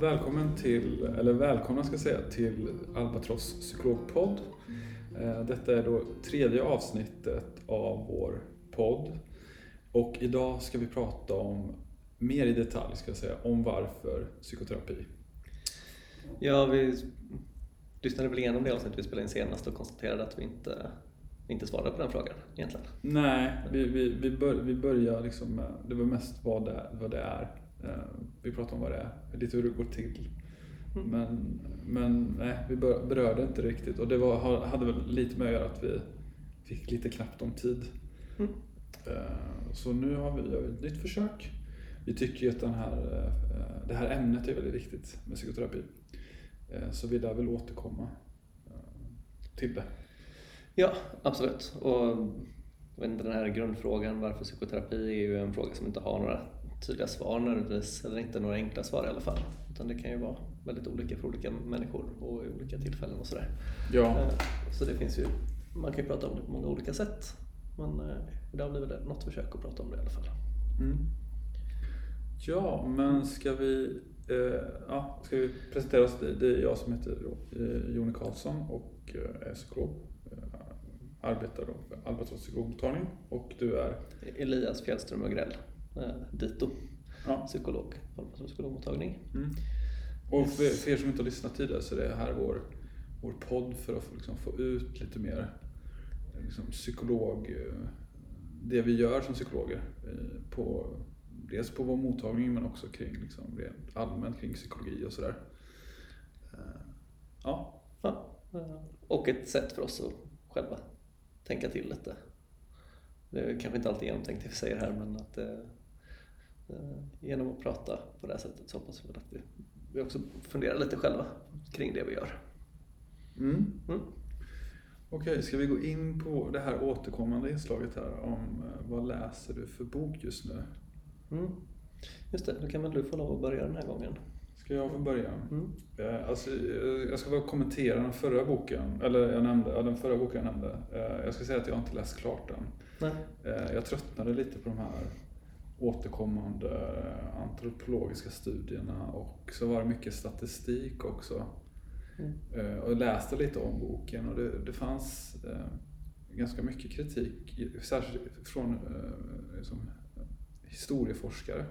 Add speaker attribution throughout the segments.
Speaker 1: välkommen till, eller välkomna ska jag säga, till Albatross psykologpodd. Eh, Detta är då tredje avsnittet av vår podd. Och idag ska vi prata om, mer i detalj ska jag säga, om varför psykoterapi.
Speaker 2: Ja, vi lyssnade väl igenom det avsnittet vi spelade in senast och konstaterade att vi inte, inte svarade på den frågan egentligen.
Speaker 1: Nej, vi, vi, vi, bör, vi börjar liksom med, det var mest vad det, vad det är. Eh, Vi pratar om vad det är, lite hur det går till.
Speaker 2: Mm.
Speaker 1: Men, men nej, vi berörde inte riktigt och det var, ha- hade väl lite med att göra att vi fick lite knappt om tid.
Speaker 2: Mm.
Speaker 1: Eh, Så nu har vi ett nytt försök. Vi tycker ju att den här, eh, det här ämnet är väldigt viktigt med psykoterapi. Så vi lär väl återkomma till det.
Speaker 2: Ja, absolut. Och den här grundfrågan varför psykoterapi är ju en fråga som inte har några tydliga svar nödvändigtvis, eller inte några enkla svar i alla fall. Utan det kan ju vara väldigt olika för olika människor och i olika tillfällen och sådär.
Speaker 1: Ja,
Speaker 2: Eh, Så det finns ju, man kan ju prata om det på många olika sätt. Men eh, idag blir det något försök att prata om det i alla fall.
Speaker 1: Mm. Ja, men ska vi, eh, ja, ska vi presentera oss? Det är jag som heter eh, Joni Karlsson och är psykolog. Arbetar då på Albatross psykologmottagning och du är?
Speaker 2: Elias Fjällström Ögrell, eh, dito,
Speaker 1: Ja.
Speaker 2: psykolog Albatross psykologmottagning.
Speaker 1: Mm. Och för, för er som inte har lyssnat tidigare så är det här vår, vår podd för att få, liksom, få ut lite mer eh, liksom, psykolog, eh, det vi gör som psykologer. eh, På, dels på vår mottagning men också kring liksom, allmänt kring psykologi och sådär. Eh, Ja,
Speaker 2: Ja, eh, och ett sätt för oss att själva tänka till lite. Det är kanske inte alltid genomtänkt det vi säger här men att eh, eh, genom att prata på det här sättet så hoppas vi att vi, vi också funderar lite själva kring det vi gör.
Speaker 1: mm.
Speaker 2: Mm.
Speaker 1: Okej, ska vi gå in på det här återkommande inslaget här om eh, vad läser du för bok just nu?
Speaker 2: Mm. Just det, då kan väl du få lov att börja den här gången.
Speaker 1: Ska jag få börja?
Speaker 2: Mm.
Speaker 1: Eh, Alltså, eh, jag ska bara kommentera den förra boken, eller jag nämnde, den förra boken jag nämnde. Eh, Jag ska säga att jag inte läst klart den.
Speaker 2: Nej.
Speaker 1: Eh, Jag tröttnade lite på de här återkommande antropologiska studierna och så var det mycket statistik också.
Speaker 2: Mm.
Speaker 1: Eh, Och jag läste lite om boken och det, det fanns eh, ganska mycket kritik, särskilt från eh, liksom, historieforskare.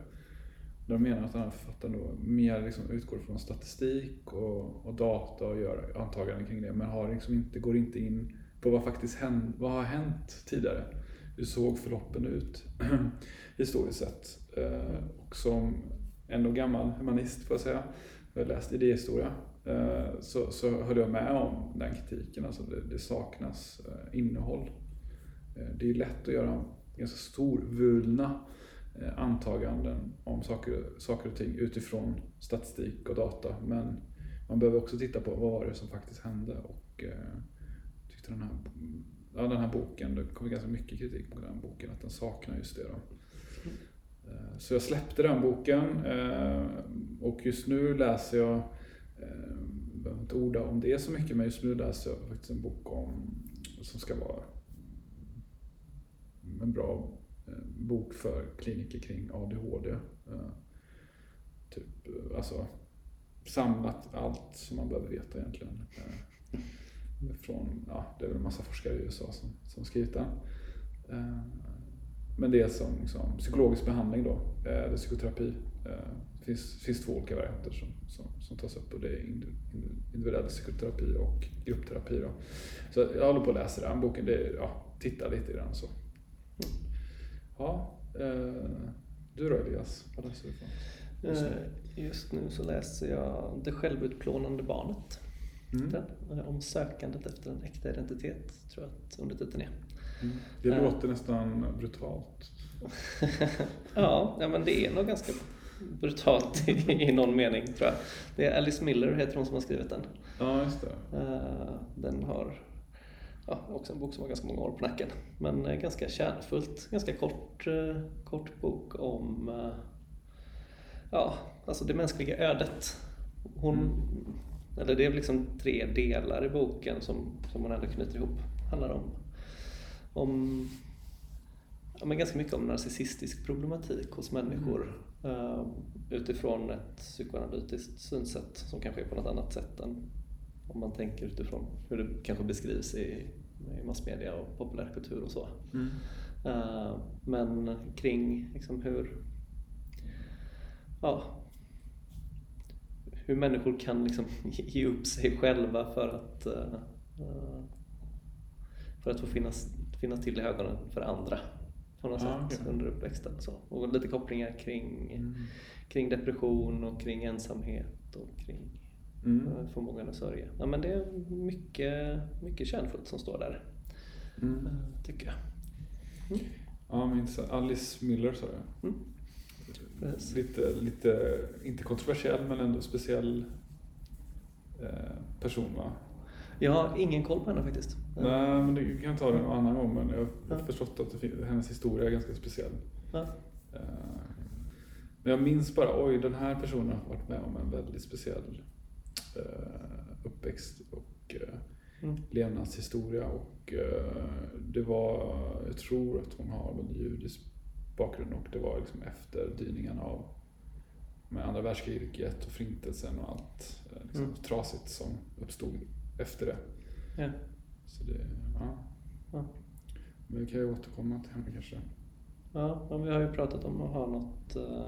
Speaker 1: De menar att den här författaren då mer liksom utgår från statistik och, och data och gör antaganden kring det, men har liksom inte, går inte in på vad faktiskt hänt, vad har hänt tidigare. Hur såg förloppen ut historiskt sett? Eh, och som ändå gammal humanist får jag säga, jag har läst idéhistoria, eh, så, så höll jag med om den kritiken. Alltså det, det saknas eh, innehåll. Det är lätt att göra ganska storvulna antaganden om saker, saker och ting utifrån statistik och data. Men man behöver också titta på vad var det som faktiskt hände. Och eh, tyckte den här, ja, den här boken, det kom ganska mycket kritik på den boken, att den saknar just det. Då. Eh, så jag släppte den boken eh, och just nu läser jag, eh, jag behöver inte orda om det så mycket, men just nu läser jag faktiskt en bok om, som ska vara en bra bok för kliniker kring ADHD. Typ, alltså samlat allt som man behöver veta egentligen. Från, ja, det är väl en massa forskare i USA som, som skrivit den. Eh, men det är som som psykologisk behandling då, eh, eller psykoterapi. Det finns, finns två olika varianter som, som, som tas upp och det är individuell psykoterapi och gruppterapi. Då. Så jag håller på att läsa den boken, det är, ja, titta lite i den så. Ja, du då Elias, vad läser du för? Just nu.
Speaker 2: Just nu så läser jag Det självutplånande barnet.
Speaker 1: Mm.
Speaker 2: Eh, om sökandet efter en äkta identitet, tror jag att undertiteln är.
Speaker 1: Mm. Det
Speaker 2: Eh.
Speaker 1: låter nästan brutalt.
Speaker 2: ja, ja, men det är nog ganska brutalt i, i någon mening, tror jag. Det är Alice Miller, heter hon som har skrivit den.
Speaker 1: Ja, just det.
Speaker 2: Eh, Den har ja, också en bok som har ganska många år på nacken. Men ganska kärnfullt, ganska kort, kort bok om ja, alltså det mänskliga ödet. Hon, eller det är liksom tre delar i boken som, som man ändå knyter ihop. handlar om, om ja, men ganska mycket om narcissistisk problematik hos människor uh, utifrån ett psykoanalytiskt synsätt som kanske är på något annat sätt än om man tänker utifrån hur det kanske beskrivs i, i massmedia och populärkultur och så.
Speaker 1: Mm.
Speaker 2: Uh, men kring liksom hur, ja, hur människor kan liksom ge upp sig själva för att, uh, för att få finnas, finnas till i ögonen för andra på något
Speaker 1: Ja,
Speaker 2: sätt
Speaker 1: okej.
Speaker 2: under uppväxten. Och, så. och lite kopplingar kring,
Speaker 1: Mm.
Speaker 2: kring depression och kring ensamhet och kring
Speaker 1: Mm.
Speaker 2: eh, förmågan att sörja. Ja, men det är mycket, mycket kärnfullt som står där,
Speaker 1: Mm.
Speaker 2: eh, tycker jag.
Speaker 1: Ja, men intressant. Alice Miller sa du.
Speaker 2: Precis.
Speaker 1: Lite, lite, inte kontroversiell men ändå speciell eh, person va?
Speaker 2: Jag har ingen koll på henne faktiskt.
Speaker 1: Nej, men det kan ta det en annan gång men jag har
Speaker 2: Ja.
Speaker 1: förstått att det hennes historia är ganska speciell.
Speaker 2: Ja.
Speaker 1: Eh, Men jag minns bara, oj den här personen har varit med om en väldigt speciell eh, uppväxt och
Speaker 2: Mm.
Speaker 1: levnadshistoria och det var, jag tror att hon har väl judisk bakgrund och det var liksom efter dyningarna av med andra världskriget och förintelsen och allt eh, liksom,
Speaker 2: Mm.
Speaker 1: trasigt som uppstod efter det.
Speaker 2: Ja.
Speaker 1: Så det, ja.
Speaker 2: Ja.
Speaker 1: Men vi kan ju återkomma till henne kanske.
Speaker 2: Ja, men vi har ju pratat om att ha något, uh,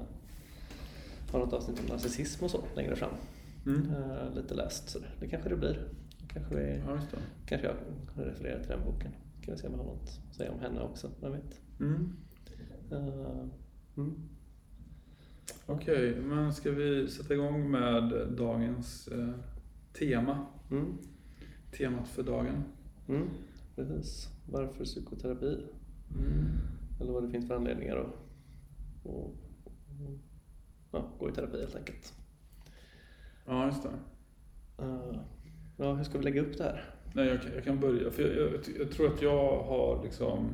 Speaker 2: ha något avsnitt om narcissism och så längre fram.
Speaker 1: Mm.
Speaker 2: Eh, lite läst, så det, kanske det blir. Kanske, vi,
Speaker 1: Ja,
Speaker 2: kanske jag refererar till den boken. Kan vi se om jag har något att säga om henne också, vem vet.
Speaker 1: Mm.
Speaker 2: Eh, mm.
Speaker 1: Okej, men ska vi sätta igång med dagens eh, tema?
Speaker 2: Mm.
Speaker 1: Temat för dagen.
Speaker 2: Mm. Precis. Varför psykoterapi?
Speaker 1: Mm.
Speaker 2: Eller vad det finns för anledningar att och, ja, gå i terapi helt enkelt.
Speaker 1: Ja, just det.
Speaker 2: Eh, ja, hur ska vi lägga upp det här?
Speaker 1: Nej, jag, kan- jag kan börja. För jag, jag, jag tror att jag har liksom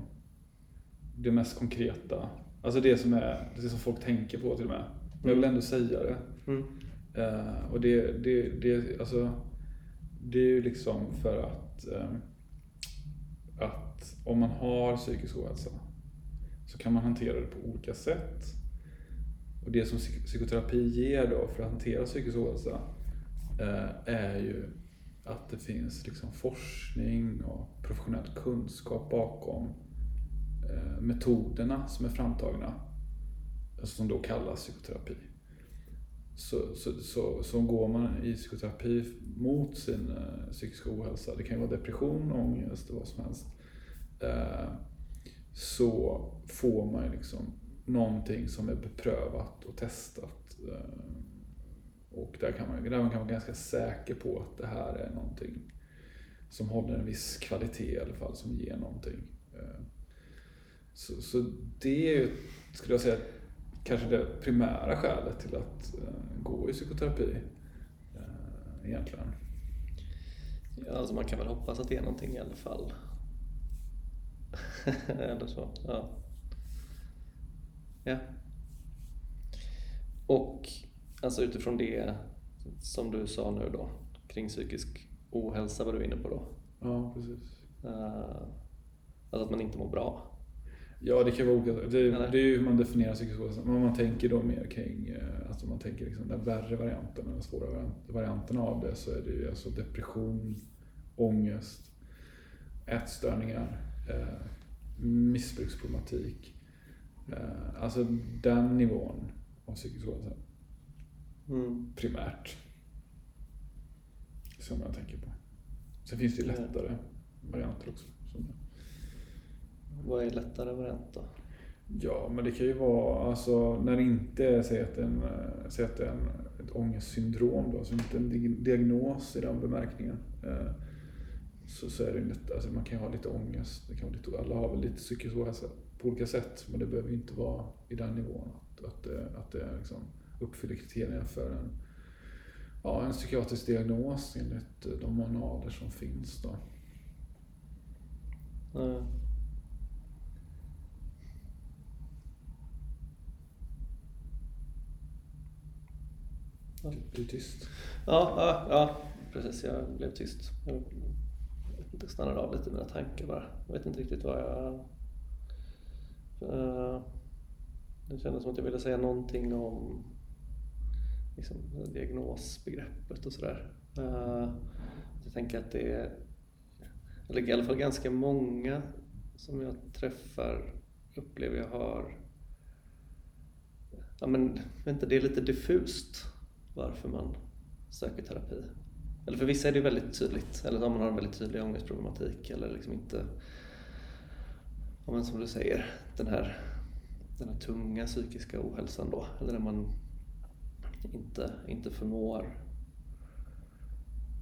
Speaker 1: det mest konkreta. Alltså det som, är, det som folk tänker på till och med. Men jag vill ändå säga det.
Speaker 2: Mm.
Speaker 1: Eh, och det, det, det, alltså, det är ju liksom för att, eh, att om man har psykisk ohälsa så kan man hantera det på olika sätt. Och det som psyk- psykoterapi ger då för att hantera psykisk ohälsa eh, är ju att det finns liksom forskning och professionell kunskap bakom Eh, metoderna som är framtagna. Alltså som då kallas psykoterapi. Så, så, så, så går man i psykoterapi mot sin eh, psykiska ohälsa, det kan ju vara depression, ångest och vad som helst. Eh, så får man ju liksom någonting som är beprövat och testat. Och där kan, man, där kan man vara ganska säker på att det här är någonting som håller en viss kvalitet i alla fall, som ger någonting. Så, så det är ju, skulle jag säga, kanske det primära skälet till att eh, gå i psykoterapi. eh, Egentligen.
Speaker 2: Ja, alltså man kan väl hoppas att det är någonting i alla fall. Eller så, ja. Ja. Och alltså utifrån det som du sa nu då, kring psykisk ohälsa var du inne på då.
Speaker 1: Ja, precis.
Speaker 2: Uh, alltså att man inte mår bra.
Speaker 1: Ja, det kan vara olika. Det,
Speaker 2: Eller?
Speaker 1: det är ju hur man definierar psykisk ohälsa. Men om man tänker då mer kring, eh, alltså man tänker liksom den värre varianten, den svåra variant- varianten av det, så är det ju alltså depression, ångest, ätstörningar, eh, missbruksproblematik. Eh, alltså den nivån av psykisk ohälsa,
Speaker 2: Mm.
Speaker 1: primärt. Som jag tänker på. Sen finns det ju lättare varianter också. Som,
Speaker 2: Vad är lättare variant då?
Speaker 1: Ja, men det kan ju vara alltså, när det inte är, säg att, en, säg att det är en, ett ångestsyndrom, då, alltså inte en di- diagnos i den bemärkningen. Eh, så, så är det lätt, alltså man kan ju ha lite ångest, det kan vara lite, alla har väl lite psykisk ohälsa på olika sätt, men det behöver ju inte vara i den nivån att, att, det, att det liksom uppfyller kriterierna för en, ja, en psykiatrisk diagnos enligt de manualer som finns. Då.
Speaker 2: Uh,
Speaker 1: Det är tyst.
Speaker 2: Ja, ja, ja, precis. Jag blev tyst. Jag stannade av lite i mina tankar bara. Jag vet inte riktigt vad jag... jag kände som att jag ville säga någonting om liksom, diagnosbegreppet och sådär. Uh, jag tänker att det är, eller i alla fall ganska många som jag träffar upplever jag har, ja men vänta, det är lite diffust varför man söker terapi. Eller för vissa är det väldigt tydligt, eller om man har en väldigt tydlig ångestproblematik eller liksom inte, ja men som du säger, den här, den här tunga psykiska ohälsan då, eller när man inte, inte förmår,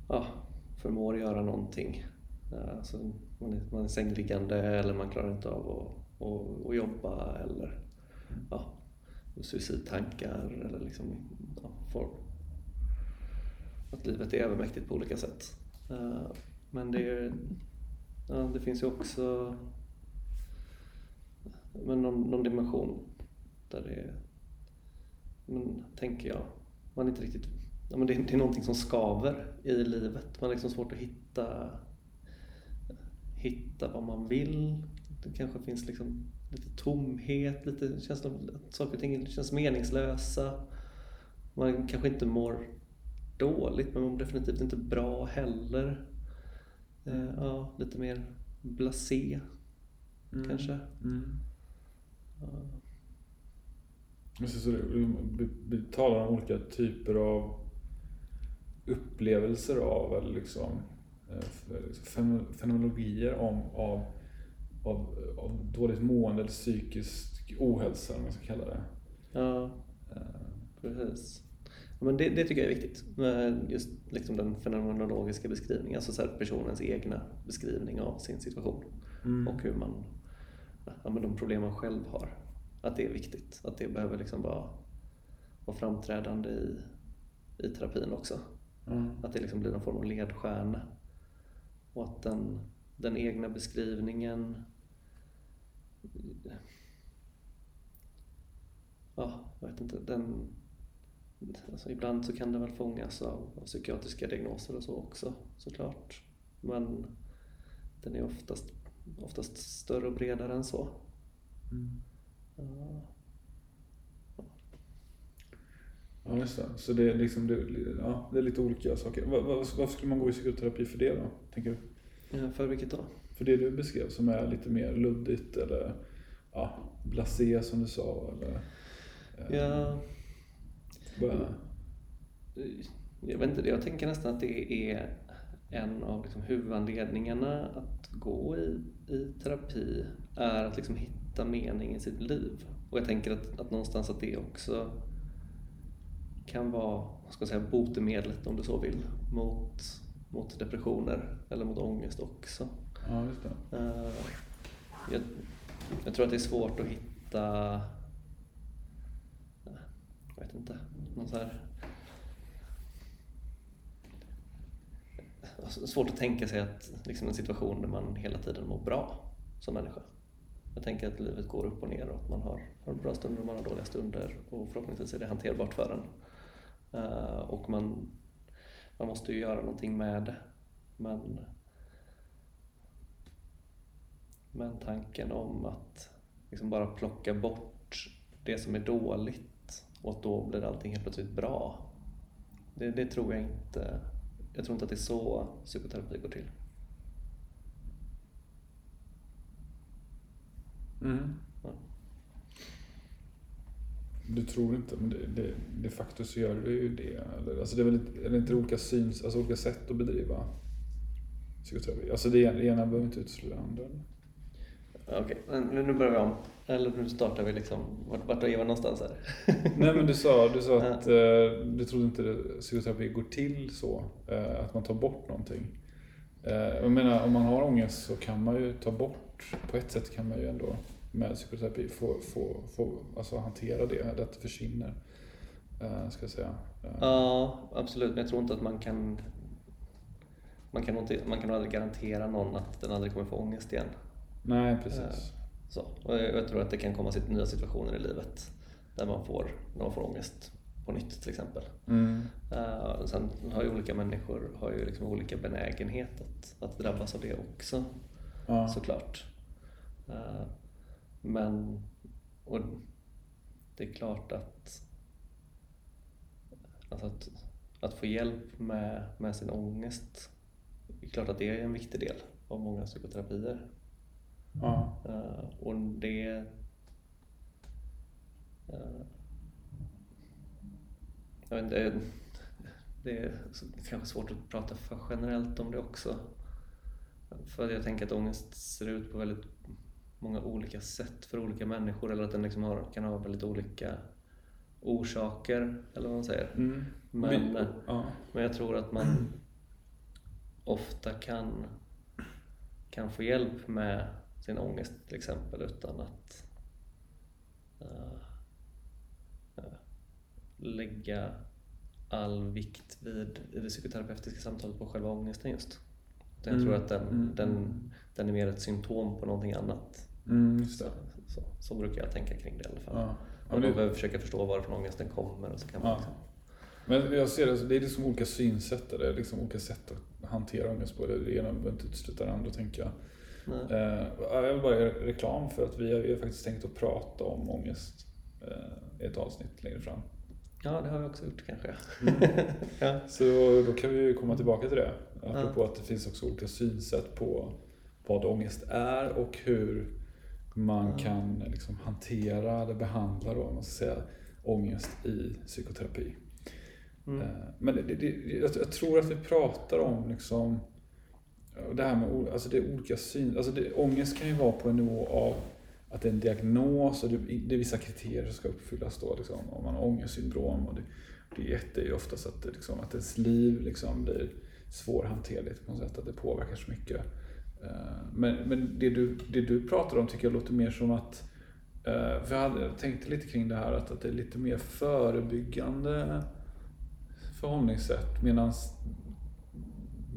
Speaker 2: ja, förmår göra någonting. Eh, alltså man, är, man är sängliggande eller man klarar inte av att, att, att jobba eller ja, suicidtankar eller liksom, ja, att livet är övermäktigt på olika sätt. Eh, men det, är, ja, det finns ju också men någon, någon dimension där det är, men, tänker jag, man inte riktigt, ja, men det, det är någonting som skaver i livet. Man har liksom svårt att hitta, hitta vad man vill. Det kanske finns liksom lite tomhet, lite känns som att saker och ting känns meningslösa. Man kanske inte mår dåligt men mår definitivt inte bra heller. Eh, ja, lite mer blasé mm. kanske. Mm.
Speaker 1: Ja. Så vi talar om olika typer av upplevelser av, eller liksom, eh, fenomenologier om, av, av, av dåligt mående eller psykisk ohälsa, om man ska kalla det.
Speaker 2: Ja, eh. precis. Men det, det, tycker jag är viktigt. Just liksom den fenomenologiska beskrivningen, alltså så personens egna beskrivning av sin situation. Mm. Och hur man, ja, men de problem man själv har. Att det är viktigt. Att det behöver liksom vara, vara framträdande i, i terapin också. Mm. Att det liksom blir någon form av ledstjärna. Och att den, den egna beskrivningen ja, jag vet inte, den, alltså ibland så kan det väl fångas av, av psykiatriska diagnoser och så också såklart. Men den är oftast, oftast större och bredare än så. Mm.
Speaker 1: Ja. Ja, just det. Så det är, liksom, det, ja, det är lite olika saker. Var, var, varför skulle man gå i psykoterapi för det då, tänker du?
Speaker 2: Ja, för vilket då?
Speaker 1: För det du beskrev som är lite mer luddigt eller ja, blasé som du sa. Eller,
Speaker 2: ja. Bara... Jag vet inte, jag tänker nästan att det är en av liksom huvudanledningarna att gå i, i terapi är att liksom hitta mening i sitt liv. Och jag tänker att, att någonstans att det också kan vara vad ska jag säga, botemedlet om du så vill mot, mot depressioner eller mot ångest också.
Speaker 1: Ja, just det. Uh,
Speaker 2: jag, jag, tror att det är svårt att hitta jag vet inte, någon så här alltså, svårt att tänka sig att liksom en situation där man hela tiden mår bra som människa. Jag tänker att livet går upp och ner och att man har, har bra stunder och man har dåliga stunder och förhoppningsvis är det hanterbart för en. Uh, och man, man måste ju göra någonting med det. Men, men tanken om att liksom bara plocka bort det som är dåligt och då blir allting helt plötsligt bra. Det, det tror jag inte jag tror inte att det är så psykoterapi går till.
Speaker 1: Mm. Ja. Du tror inte, men det, det, de facto så gör du ju det. Eller, alltså det är väl är det inte olika, syns, alltså olika sätt att bedriva psykoterapi? Alltså det, det ena behöver inte utesluta det andra.
Speaker 2: Okej, okay. nu börjar vi om. Eller nu startar vi liksom, vart, vart är Eva någonstans här?
Speaker 1: Nej men du sa, du sa att eh, du trodde inte psykoterapi går till så, eh, att man tar bort någonting. Eh, jag menar, om man har ångest så kan man ju ta bort, på ett sätt kan man ju ändå med psykoterapi få, få, få alltså hantera det, att det försvinner. Eh, ska jag säga.
Speaker 2: Ja, absolut. Men jag tror inte att man kan man kan, inte, man kan aldrig garantera någon att den aldrig kommer få ångest igen.
Speaker 1: Nej, precis.
Speaker 2: Så. Och jag tror att det kan komma nya situationer i livet där man får, när man får ångest på nytt till exempel. Mm. Uh, sen har ju olika människor har ju liksom olika benägenhet att, att drabbas av det också ja. såklart. Uh, men och det är klart att, alltså att, att få hjälp med, med sin ångest, det är klart att det är en viktig del av många psykoterapier.
Speaker 1: Ja.
Speaker 2: Uh, och det uh, jag vet inte, det är kanske svårt att prata för generellt om det också. För jag tänker att ångest ser ut på väldigt många olika sätt för olika människor eller att den liksom har, kan ha väldigt olika orsaker eller vad man säger.
Speaker 1: Mm.
Speaker 2: Men,
Speaker 1: Vi- ja.
Speaker 2: men jag tror att man ofta kan, kan få hjälp med sin ångest till exempel utan att eh, lägga all vikt vid i det psykoterapeutiska samtalet på själva ångesten just. Utan Jag
Speaker 1: Mm,
Speaker 2: tror att den,
Speaker 1: mm,
Speaker 2: den, den är mer ett symptom på någonting annat.
Speaker 1: Mm,
Speaker 2: Så,
Speaker 1: det.
Speaker 2: så, så brukar jag tänka kring det i alla fall.
Speaker 1: Ja.
Speaker 2: Man
Speaker 1: det,
Speaker 2: behöver försöka förstå varifrån ångesten kommer och så kan man
Speaker 1: Ja.
Speaker 2: liksom,
Speaker 1: men jag ser det, det är liksom olika synsätt, eller liksom olika sätt att hantera ångest på. Det ena behöver inte utesluta det andra, tänker jag. Eh, jag vill bara göra reklam för att vi har, har faktiskt tänkt att prata om ångest eh, i ett avsnitt längre fram.
Speaker 2: Ja, det har vi också gjort kanske.
Speaker 1: Mm.
Speaker 2: ja.
Speaker 1: Så då kan vi ju komma tillbaka till det. Apropå att det finns också olika synsätt på vad ångest är och hur man
Speaker 2: Ja.
Speaker 1: kan liksom hantera eller behandla då, man ska säga, ångest i psykoterapi.
Speaker 2: Mm.
Speaker 1: Eh, Men det, det, jag tror att vi pratar om liksom, det här med alltså det är olika syn. Alltså det, ångest kan ju vara på en nivå av att det är en diagnos och det, det är vissa kriterier som ska uppfyllas då. Liksom, om man har ångestsyndrom. Och det, det är ett är ju oftast att, det, liksom, att ens liv liksom blir svårhanterligt på något sätt. Att det påverkar så mycket. Eh, men, men det, du, det du pratar om tycker jag låter mer som att eh, för jag hade jag tänkte lite kring det här att, att det är lite mer förebyggande förhållningssätt. Medan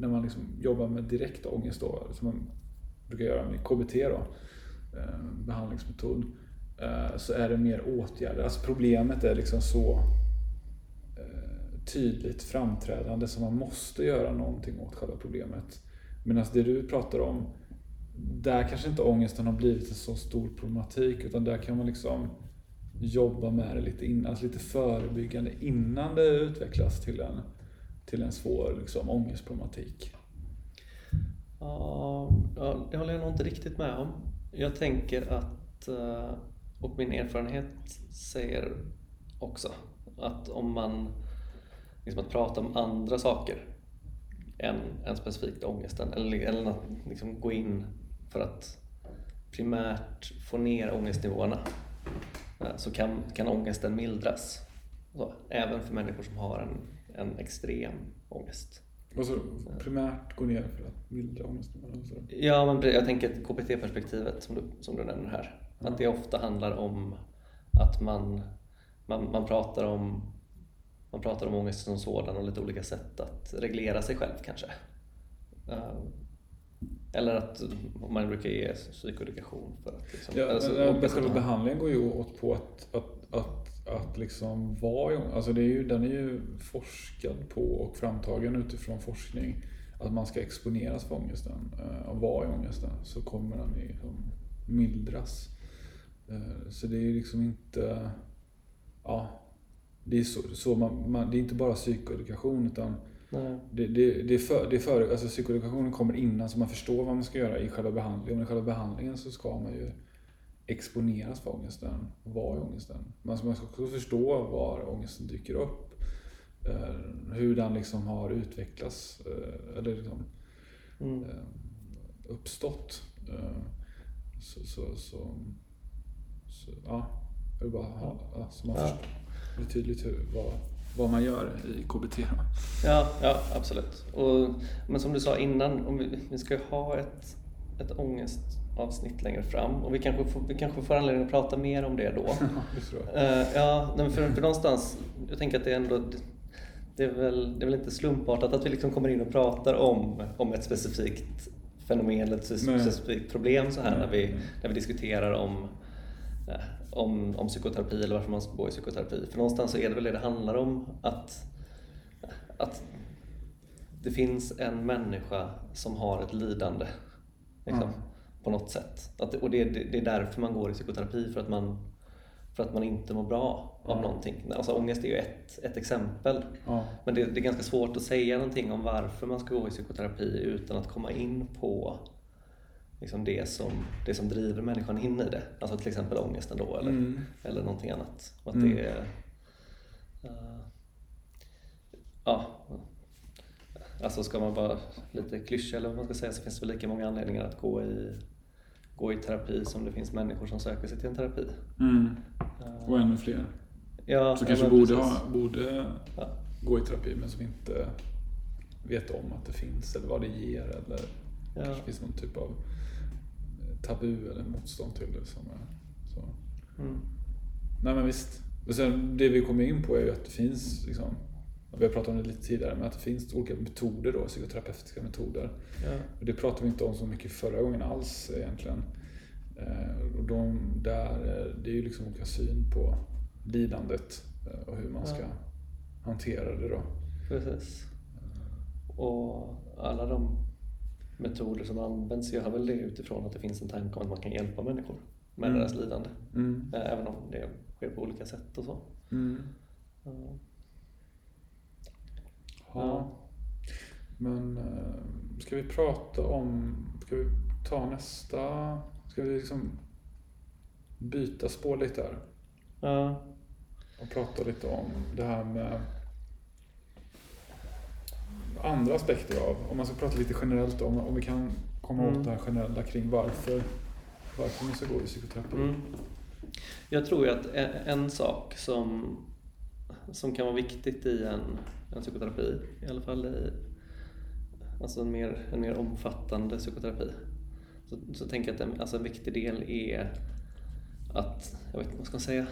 Speaker 1: när man liksom jobbar med direkt ångest då, som man brukar göra med KBT då, eh, behandlingsmetod, eh, så är det mer åtgärder. Alltså problemet är liksom så eh, tydligt framträdande så man måste göra någonting åt själva problemet. Medan det du pratar om, där kanske inte ångesten har blivit en så stor problematik utan där kan man liksom jobba med det lite innan, alltså lite förebyggande innan det utvecklas till en, till en svår liksom, ångestproblematik.
Speaker 2: Ja, det håller jag nog inte riktigt med om. Jag tänker att, eh, och min erfarenhet säger också, att om man liksom att prata om andra saker än, än specifikt ångesten, eller, eller att liksom gå in för att primärt få ner ångestnivåerna, eh, så kan, kan ångesten mildras. Så, även för människor som har en, en extrem ångest.
Speaker 1: Och så primärt gå ner för att mildra ångestnivån. Så.
Speaker 2: Ja, men jag tänker KBT-perspektivet som du, som du nämner här. Att det ofta handlar om att man, man, man, pratar om, man pratar om ångest som sådan och lite olika sätt att reglera sig själv kanske. Eh, Eller att man brukar ge psykoedukation för att liksom,
Speaker 1: Ja,
Speaker 2: alltså,
Speaker 1: men,
Speaker 2: och-
Speaker 1: men själva behandlingen går ju åt på att, att, att, att liksom vara i ångest. Alltså det är ju, den är ju forskad på och framtagen utifrån forskning. Att man ska exponeras för ångesten eh, och vara i ångesten så kommer den liksom mildras. Eh, Så det är liksom inte... Ja, det är, så, så man, man, det är inte bara psykoedukation utan det, det, det är för, det är för, alltså psykoedukationen kommer innan så man förstår vad man ska göra i själva behandlingen. Men i själva behandlingen så ska man ju exponeras för ångesten och vara i ångesten. Man ska, också förstå var ångesten dyker upp. Eh, hur den liksom har utvecklats eh, eller liksom,
Speaker 2: Mm.
Speaker 1: eh, uppstått. Så, så, så, så, ja, jag vill bara ha, ja, så man
Speaker 2: Ja.
Speaker 1: förstår. Det är tydligt hur, vad, vad man gör i KBT.
Speaker 2: Ja, ja absolut. Och, men som du sa innan, om vi, vi ska ha ett, ett ångestavsnitt längre fram och vi kanske, får, vi kanske får anledning att prata mer om det då.
Speaker 1: Ja, det.
Speaker 2: Eh, ja, för, för någonstans, jag tänker att det är ändå det är väl, det är väl inte slumpartat att vi liksom kommer in och pratar om, om ett specifikt fenomen eller ett specifikt problem så här när vi, när vi diskuterar om, eh, om, om psykoterapi eller varför man ska gå i psykoterapi. För någonstans så är det väl det det handlar om att, att det finns en människa som har ett lidande liksom,
Speaker 1: Ja.
Speaker 2: På något sätt. Att, och det, det, det är därför man går i psykoterapi, för att man, för att man inte mår bra av
Speaker 1: Ja.
Speaker 2: någonting. Alltså ångest är ju ett, ett exempel.
Speaker 1: Ja.
Speaker 2: Men det, det är ganska svårt att säga någonting om varför man ska gå i psykoterapi utan att komma in på liksom det, som, det som driver människan in i det. Alltså till exempel ångesten då eller,
Speaker 1: Mm.
Speaker 2: eller någonting annat. Och att
Speaker 1: Mm.
Speaker 2: det eh, ja. Alltså ska man vara lite klyschig eller vad man ska säga så finns det väl lika många anledningar att gå i, gå i terapi som det finns människor som söker sig till en terapi.
Speaker 1: Mm.
Speaker 2: Eh,
Speaker 1: Och ännu fler.
Speaker 2: ja,
Speaker 1: Som kanske borde, ha, borde
Speaker 2: Ja.
Speaker 1: gå i terapi men som inte vet om att det finns eller vad det ger eller
Speaker 2: Ja.
Speaker 1: kanske finns någon typ av tabu eller motstånd till det. Som är, så.
Speaker 2: Mm.
Speaker 1: Nej men visst. Och sen, det vi kommer in på är ju att det finns, liksom, vi har pratat om det lite tidigare, men att det finns olika metoder då, psykoterapeutiska metoder.
Speaker 2: Ja.
Speaker 1: Och det pratade vi inte om så mycket förra gången alls egentligen. Eh, och de, där, eh, det är ju liksom olika syn på lidandet eh, och hur man ska
Speaker 2: Ja.
Speaker 1: hantera det då.
Speaker 2: Precis. Och alla de metoder som används gör väl det utifrån att det finns en tanke om att man kan hjälpa människor med
Speaker 1: Mm.
Speaker 2: deras lidande.
Speaker 1: Mm.
Speaker 2: Även om det sker på olika sätt och så.
Speaker 1: Mm.
Speaker 2: Ja.
Speaker 1: Men eh, ska vi prata om, ska vi ta nästa, ska vi liksom byta spår lite här?
Speaker 2: Ja.
Speaker 1: och prata lite om det här med andra aspekter av, om man ska prata lite generellt om, om vi kan komma
Speaker 2: Mm.
Speaker 1: åt det här generella kring varför, varför man ska gå i psykoterapi.
Speaker 2: Mm. Jag tror ju att en, en sak som, som kan vara viktigt i en, en psykoterapi, i alla fall i alltså en, mer, en mer omfattande psykoterapi, så, så tänker jag att en, alltså en viktig del är att, jag vet inte vad ska man säga,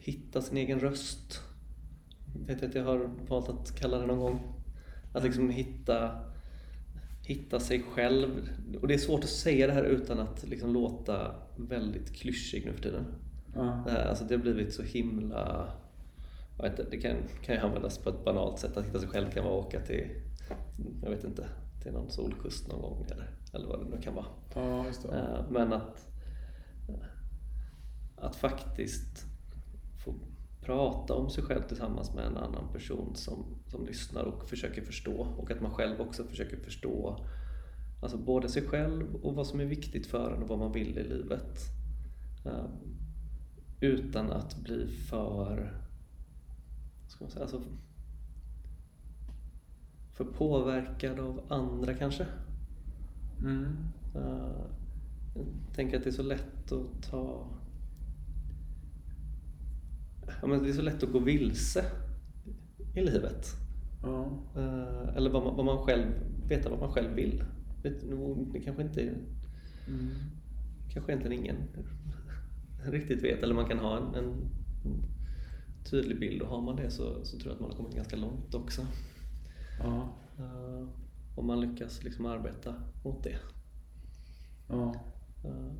Speaker 2: hitta sin egen röst. Vet jag att jag har valt att kalla det någon gång. Att liksom hitta, hitta sig själv. Och det är svårt att säga det här utan att liksom låta väldigt klyschig nu för tiden. Här, alltså det har blivit så himla... Jag vet inte, det kan, kan ju användas på ett banalt sätt. Att hitta sig själv kan vara att åka till, jag vet inte, till någon solkust någon gång eller, eller vad det nu kan vara.
Speaker 1: ja.
Speaker 2: Eh, Men att, att faktiskt få prata om sig själv tillsammans med en annan person som, som lyssnar och försöker förstå. Och att man själv också försöker förstå alltså både sig själv och vad som är viktigt för en och vad man vill i livet. Eh, Utan att bli för, ska man säga, alltså för påverkad av andra kanske.
Speaker 1: Mm.
Speaker 2: Eh, Jag tänker att det är så lätt att ta... Ja, men det är så lätt att gå vilse i livet.
Speaker 1: Ja.
Speaker 2: Eh, Eller vad man, vad man själv, veta vad man själv vill. Det kanske inte
Speaker 1: Mm.
Speaker 2: kanske egentligen ingen riktigt vet. Eller man kan ha en, en tydlig bild och har man det så, så tror jag att man har kommit ganska långt också.
Speaker 1: Ja.
Speaker 2: Eh, Om man lyckas liksom arbeta mot det.
Speaker 1: Ja.
Speaker 2: Eh,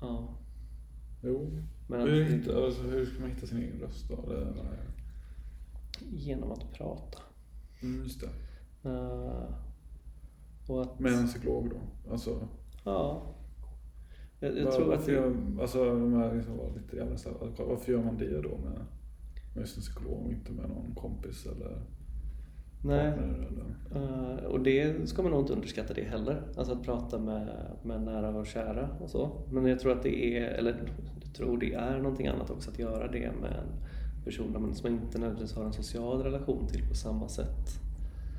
Speaker 2: Ja.
Speaker 1: Jo.
Speaker 2: Men att
Speaker 1: Hur,
Speaker 2: det-
Speaker 1: hitta, alltså, hur ska man hitta sin egen röst då? Det,
Speaker 2: Genom att prata.
Speaker 1: mm, just det.
Speaker 2: Och att,
Speaker 1: Med en psykolog då? Alltså,
Speaker 2: Ja. Jag, jag
Speaker 1: var-
Speaker 2: tror att
Speaker 1: alltså, om jag liksom var lite jävla så här, varför gör man det då med, med en psykolog och inte med någon kompis eller
Speaker 2: Nej.
Speaker 1: partner? Eller?
Speaker 2: Eh, och det ska man nog inte underskatta det heller. Alltså att prata med, med nära och kära och så. Men jag tror att det är, eller jag tror det är någonting annat också att göra det med en person som man inte nödvändigtvis har en social relation till på samma sätt.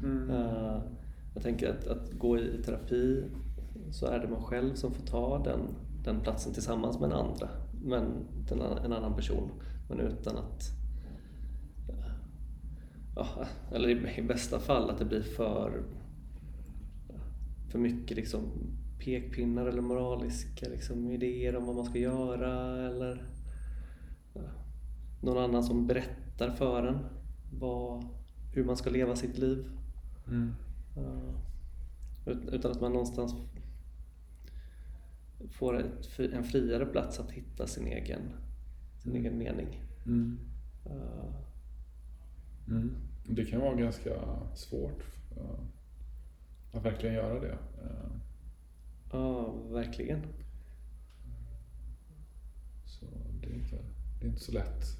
Speaker 1: Mm.
Speaker 2: Eh, jag tänker att, att gå i terapi så är det man själv som får ta den, den platsen tillsammans med en andra, men en, annan- person. Men utan att, ja, eller i, bästa fall att det blir för, för mycket liksom pekpinnar eller moraliska liksom, idéer om vad man ska göra eller ja, någon annan som berättar för en vad, hur man ska leva sitt liv.
Speaker 1: Mm.
Speaker 2: Ut- utan att man någonstans får ett, en friare plats att hitta sin egen, sin egen mening.
Speaker 1: Mm.
Speaker 2: Uh,
Speaker 1: Mm. Det kan vara ganska svårt eh, att verkligen göra det. Eh,
Speaker 2: Ja, verkligen.
Speaker 1: inte, det är inte så lätt.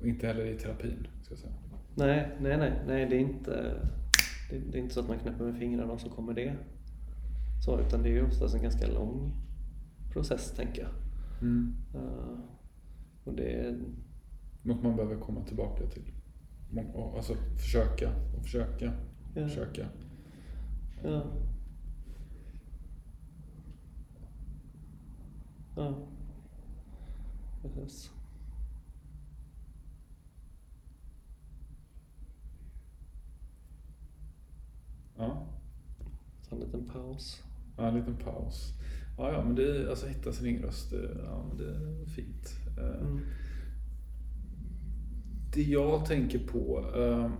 Speaker 1: Eh, inte heller i terapin, ska jag säga.
Speaker 2: Nej, nej, nej, nej det, är inte, det, det är inte så att man knäpper med fingrarna och så kommer det. Så, utan det är ju oftast en ganska lång process, tänker jag.
Speaker 1: Mm.
Speaker 2: Uh, och det...
Speaker 1: Något man behöver komma tillbaka till. Alltså försöka och försöka och ja. försöka.
Speaker 2: Ja. Ja. Precis.
Speaker 1: Ja.
Speaker 2: Ta en liten paus.
Speaker 1: Ja, en liten paus. Ja, ja men det är, alltså hitta sin egen röst, ja, det är fint. Eh, mm. Det jag tänker på, uh,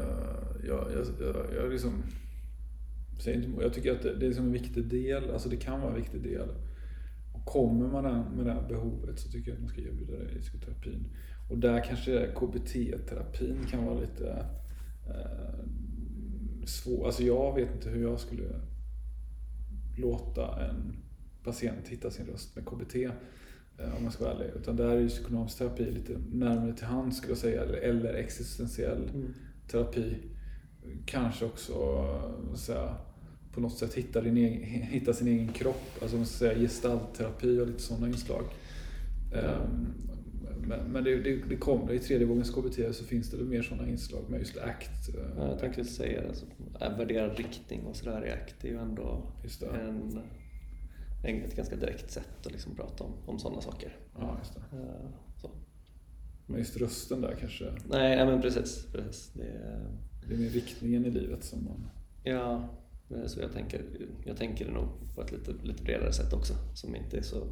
Speaker 1: uh, jag, jag, jag, jag liksom, jag tycker att det, det är en viktig del, alltså det kan vara en viktig del. Och kommer man med det här behovet så tycker jag att man ska erbjuda det i psykoterapin. Och där kanske KBT-terapin kan vara lite uh, svår. Alltså jag vet inte hur jag skulle låta en patient hitta sin röst med KBT. Eh, om man ska vara ärlig. Utan där är ju psykonomisk terapi lite närmare till hands skulle jag säga. Eller existentiell mm. terapi. Kanske också säga, på något sätt hitta, din egen, hitta sin egen kropp. Alltså man ska säga gestaltterapi och lite sådana inslag. Mm. Men, men det, det, det kommer, i tredje vågens KBT så finns det mer sådana inslag med just ACT.
Speaker 2: Eh, ja, jag tänkte säga det, alltså, värdera riktning och sådär i ACT det är ju ändå en, en, ett ganska direkt sätt att liksom prata om, om sådana saker.
Speaker 1: Ja, just. Uh, så. Men just rösten där kanske?
Speaker 2: Nej, ja, men precis. precis. Det, är,
Speaker 1: det är mer riktningen i livet som man...
Speaker 2: Ja, så jag tänker, jag tänker det nog på ett lite, lite bredare sätt också som inte är så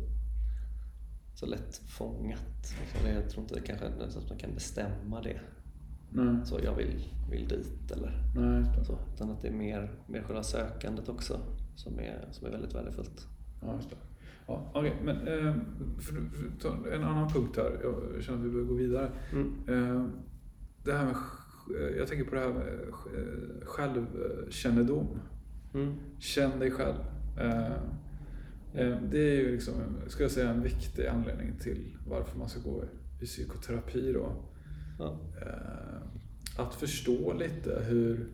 Speaker 2: så lätt fångat. Jag tror inte det kanske är så att man kan bestämma det. Nej. Så jag vill, vill dit eller
Speaker 1: Nej,
Speaker 2: så. Utan att det är mer, mer själva sökandet också som är, som är väldigt värdefullt.
Speaker 1: Ja, just det. Ja, okay. men eh, för, en annan punkt här. Jag känner att vi behöver gå vidare. Mm. Eh, det här med, jag tänker på det här med eh, självkännedom. Mm. Känn dig själv. Eh, det är ju liksom, ska jag säga, en viktig anledning till varför man ska gå i psykoterapi då. Ja. Eh, att förstå lite hur,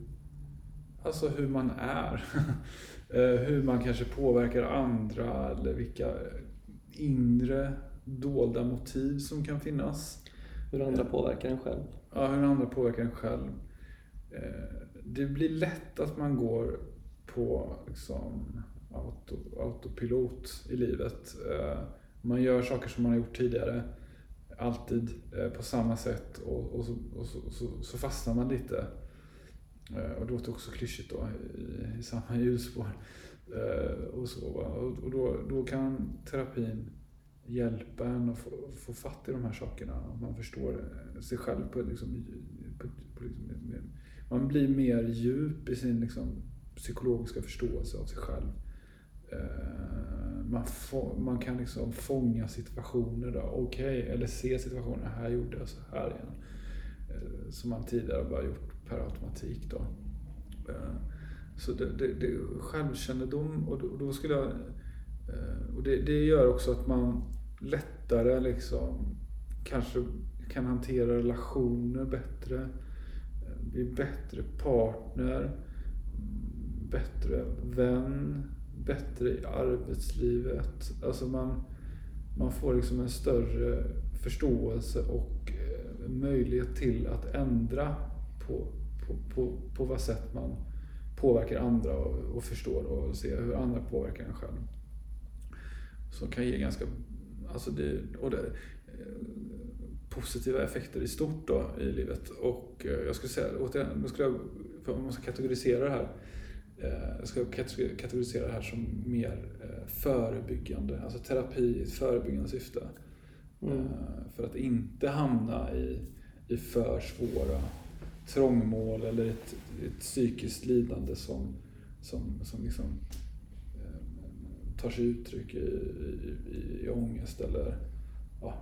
Speaker 1: alltså hur man är. Eh, hur man kanske påverkar andra eller vilka inre dolda motiv som kan finnas.
Speaker 2: Hur andra påverkar en själv.
Speaker 1: Ja, hur andra påverkar en själv. Det blir lätt att man går på liksom, auto, autopilot i livet. Eh, man gör saker som man har gjort tidigare, alltid eh, på samma sätt och, och, så, och så, så, så, fastnar man lite. Eh, och det låter också klyschigt då, i, i samma hjulspår. Och, så, och då, då kan terapin hjälpa en att få, få fatt i de här sakerna. Man förstår sig själv på, liksom, på, på liksom, man blir mer djup i sin liksom, psykologiska förståelse av sig själv. Eh, man, få, man kan liksom fånga situationer då. Okej, okay, eller se situationer. Här gjorde jag så här igen. Eh, som man tidigare bara gjort per automatik då. Eh, så det, det, det självkännedom och då, då skulle jag... Och det, det gör också att man lättare liksom kanske kan hantera relationer bättre. Bli bättre partner. Bättre vän bättre i arbetslivet. Alltså man, man får liksom en större förståelse och eh, möjlighet till att ändra på, på, på, på vad sätt man påverkar andra och, och förstår och ser hur andra påverkar en själv. Som kan ge ganska alltså det, och det, eh, positiva effekter i stort då i livet. Och eh, jag skulle säga, återigen, skulle jag, om man ska kategorisera det här jag ska kategorisera det här som mer eh, förebyggande, alltså terapi i ett förebyggande syfte. Mm. Eh, för att inte hamna i, i för svåra trångmål eller ett, ett psykiskt lidande som, som, som liksom, tar sig uttryck i, i, i ångest eller ja,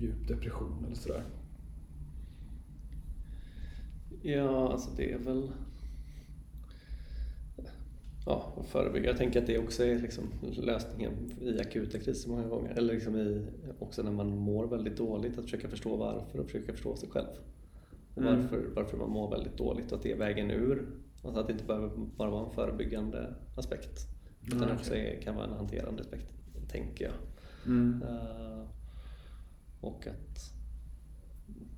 Speaker 1: djup depression eller sådär.
Speaker 2: Ja, alltså det är väl ja, förebygga. Jag tänker att det också är liksom lösningen i akuta kriser många gånger. Eller liksom i, också när man mår väldigt dåligt, att försöka förstå varför och försöka förstå sig själv. Och
Speaker 1: Mm.
Speaker 2: varför, varför man mår väldigt dåligt och att det är vägen ur. Alltså att det inte behöver bara vara en förebyggande aspekt. Utan
Speaker 1: Mm,
Speaker 2: också är, kan vara en hanterande aspekt, tänker jag.
Speaker 1: Mm.
Speaker 2: Eh, och att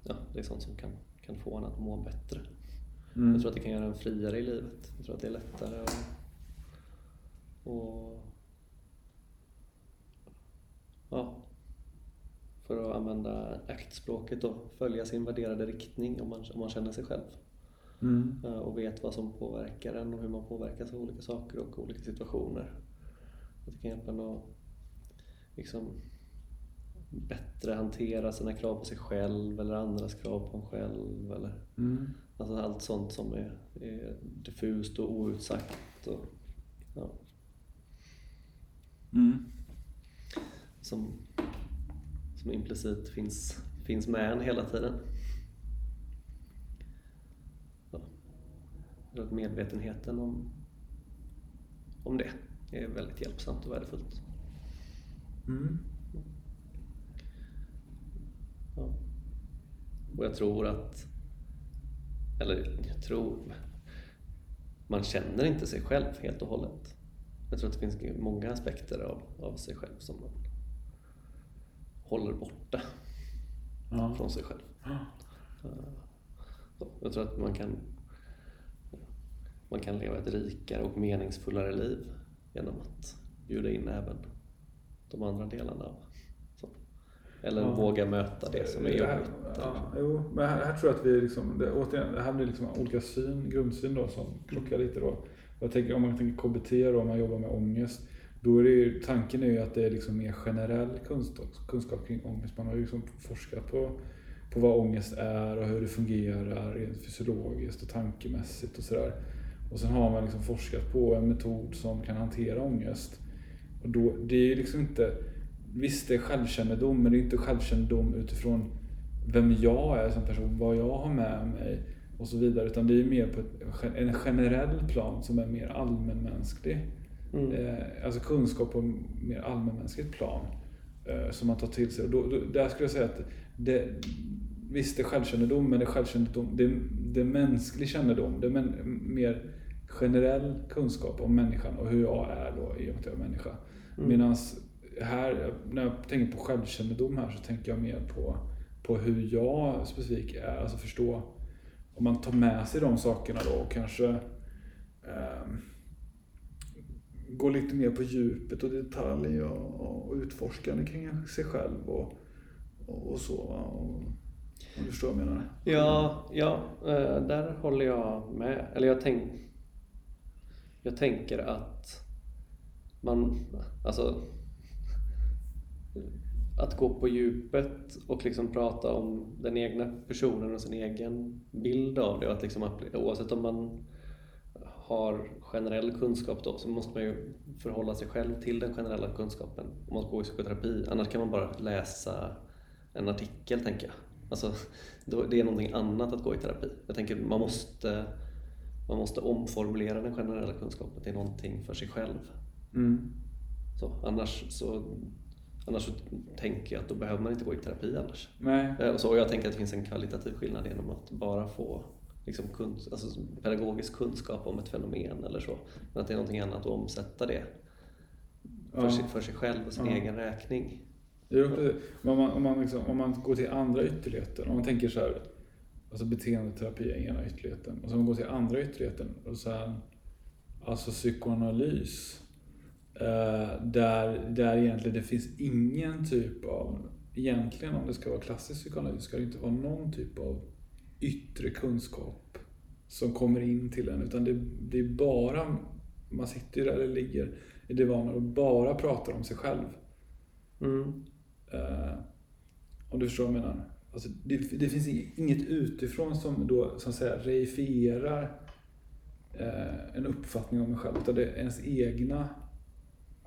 Speaker 2: ja, det är sånt som kan, kan få en att må bättre.
Speaker 1: Mm.
Speaker 2: Jag tror att det kan göra en friare i livet. Jag tror att det är lättare att och, ja, för att använda aktspråket då, följa sin värderade riktning om man, om man känner sig själv.
Speaker 1: Mm.
Speaker 2: Eh, och vet vad som påverkar en och hur man påverkas av olika saker och olika situationer. Att det kan hjälpa en att liksom bättre hantera sina krav på sig själv eller andras krav på en själv. Eller,
Speaker 1: Mm.
Speaker 2: alltså allt sånt som är, är diffust och outsagt. Och, ja,
Speaker 1: Mm.
Speaker 2: som, som implicit finns, finns med en hela tiden. Ja. Att medvetenheten om, om det är väldigt hjälpsamt och värdefullt.
Speaker 1: Mm.
Speaker 2: Ja. Och jag tror att, eller jag tror, man känner inte sig själv helt och hållet. Jag tror att det finns många aspekter av, av sig själv som man håller borta
Speaker 1: Ja.
Speaker 2: från sig själv.
Speaker 1: Ja.
Speaker 2: Så Jag tror att man kan, man kan leva ett rikare och meningsfullare liv genom att bjuda in även de andra delarna. av- Så. Eller
Speaker 1: Ja.
Speaker 2: våga möta det som är jobbigt.
Speaker 1: Ja, jo, men här, här tror jag att vi liksom, det, återigen, det här blir liksom olika syn, grundsyn då som krockar lite då. Jag tänker, om man tänker KBT då, om man jobbar med ångest, då är det ju, tanken är ju att det är liksom mer generell kunskap, kunskap kring ångest. Man har ju liksom forskat på, på vad ångest är och hur det fungerar rent fysiologiskt och tankemässigt och sådär. Och sen har man liksom forskat på en metod som kan hantera ångest. Och då, det är ju liksom inte, visst det är självkännedom, men det är inte självkännedom utifrån vem jag är som person, vad jag har med mig och så vidare. Utan det är mer på ett, en generell plan som är mer allmänmänsklig.
Speaker 2: Mm.
Speaker 1: Eh, alltså kunskap på mer allmänmänskligt plan. Eh, som man tar till sig. Och då, då, där skulle jag säga att det, visst det är självkännedom, men det är självkännedom, det, det är mänsklig kännedom. Det är men, mer generell kunskap om människan och hur jag är då i och med att jag är människa.
Speaker 2: Mm.
Speaker 1: Medan här, när jag tänker på självkännedom här så tänker jag mer på, på hur jag specifikt är. Alltså förstå, om man tar med sig de sakerna då och kanske eh, går lite mer på djupet och detalj och, och utforskande kring sig själv och, och, och så. Och, om du förstår vad jag menar?
Speaker 2: Ja, ja eh, där håller jag med. Eller jag, tänk, jag tänker att man, alltså att gå på djupet och liksom prata om den egna personen och sin egen bild av det. Och att liksom, oavsett om man har generell kunskap då så måste man ju förhålla sig själv till den generella kunskapen om man går i psykoterapi. Annars kan man bara läsa en artikel tänker jag. Alltså, det är någonting annat att gå i terapi. Jag tänker man måste, man måste omformulera den generella kunskapen till någonting för sig själv.
Speaker 1: Mm.
Speaker 2: Så, annars, så, annars så tänker jag att då behöver man inte gå i terapi annars.
Speaker 1: Nej.
Speaker 2: Eh, och Så, och jag tänker att det finns en kvalitativ skillnad genom att bara få liksom, kunsk, alltså, pedagogisk kunskap om ett fenomen eller så. Men att det är någonting annat att omsätta det för,
Speaker 1: Ja.
Speaker 2: sig, för sig själv och sin
Speaker 1: Ja.
Speaker 2: egen räkning.
Speaker 1: Om man, om, man liksom, om man går till andra ytterligheter, om man tänker så här, alltså beteendeterapi är ena ytterligheten, och man går till andra ytterligheten, och sen, alltså psykoanalys, där, där egentligen det finns ingen typ av, egentligen om det ska vara klassisk psykoanalys, ska det inte vara någon typ av yttre kunskap som kommer in till en, utan det, det är bara, man sitter ju där eller ligger i divanen och bara pratar om sig själv.
Speaker 2: Mm.
Speaker 1: Eh, om du förstår vad jag menar. Alltså, det, det finns inget utifrån som då att säga reifierar eh, en uppfattning om mig själv. Utan det är ens egna,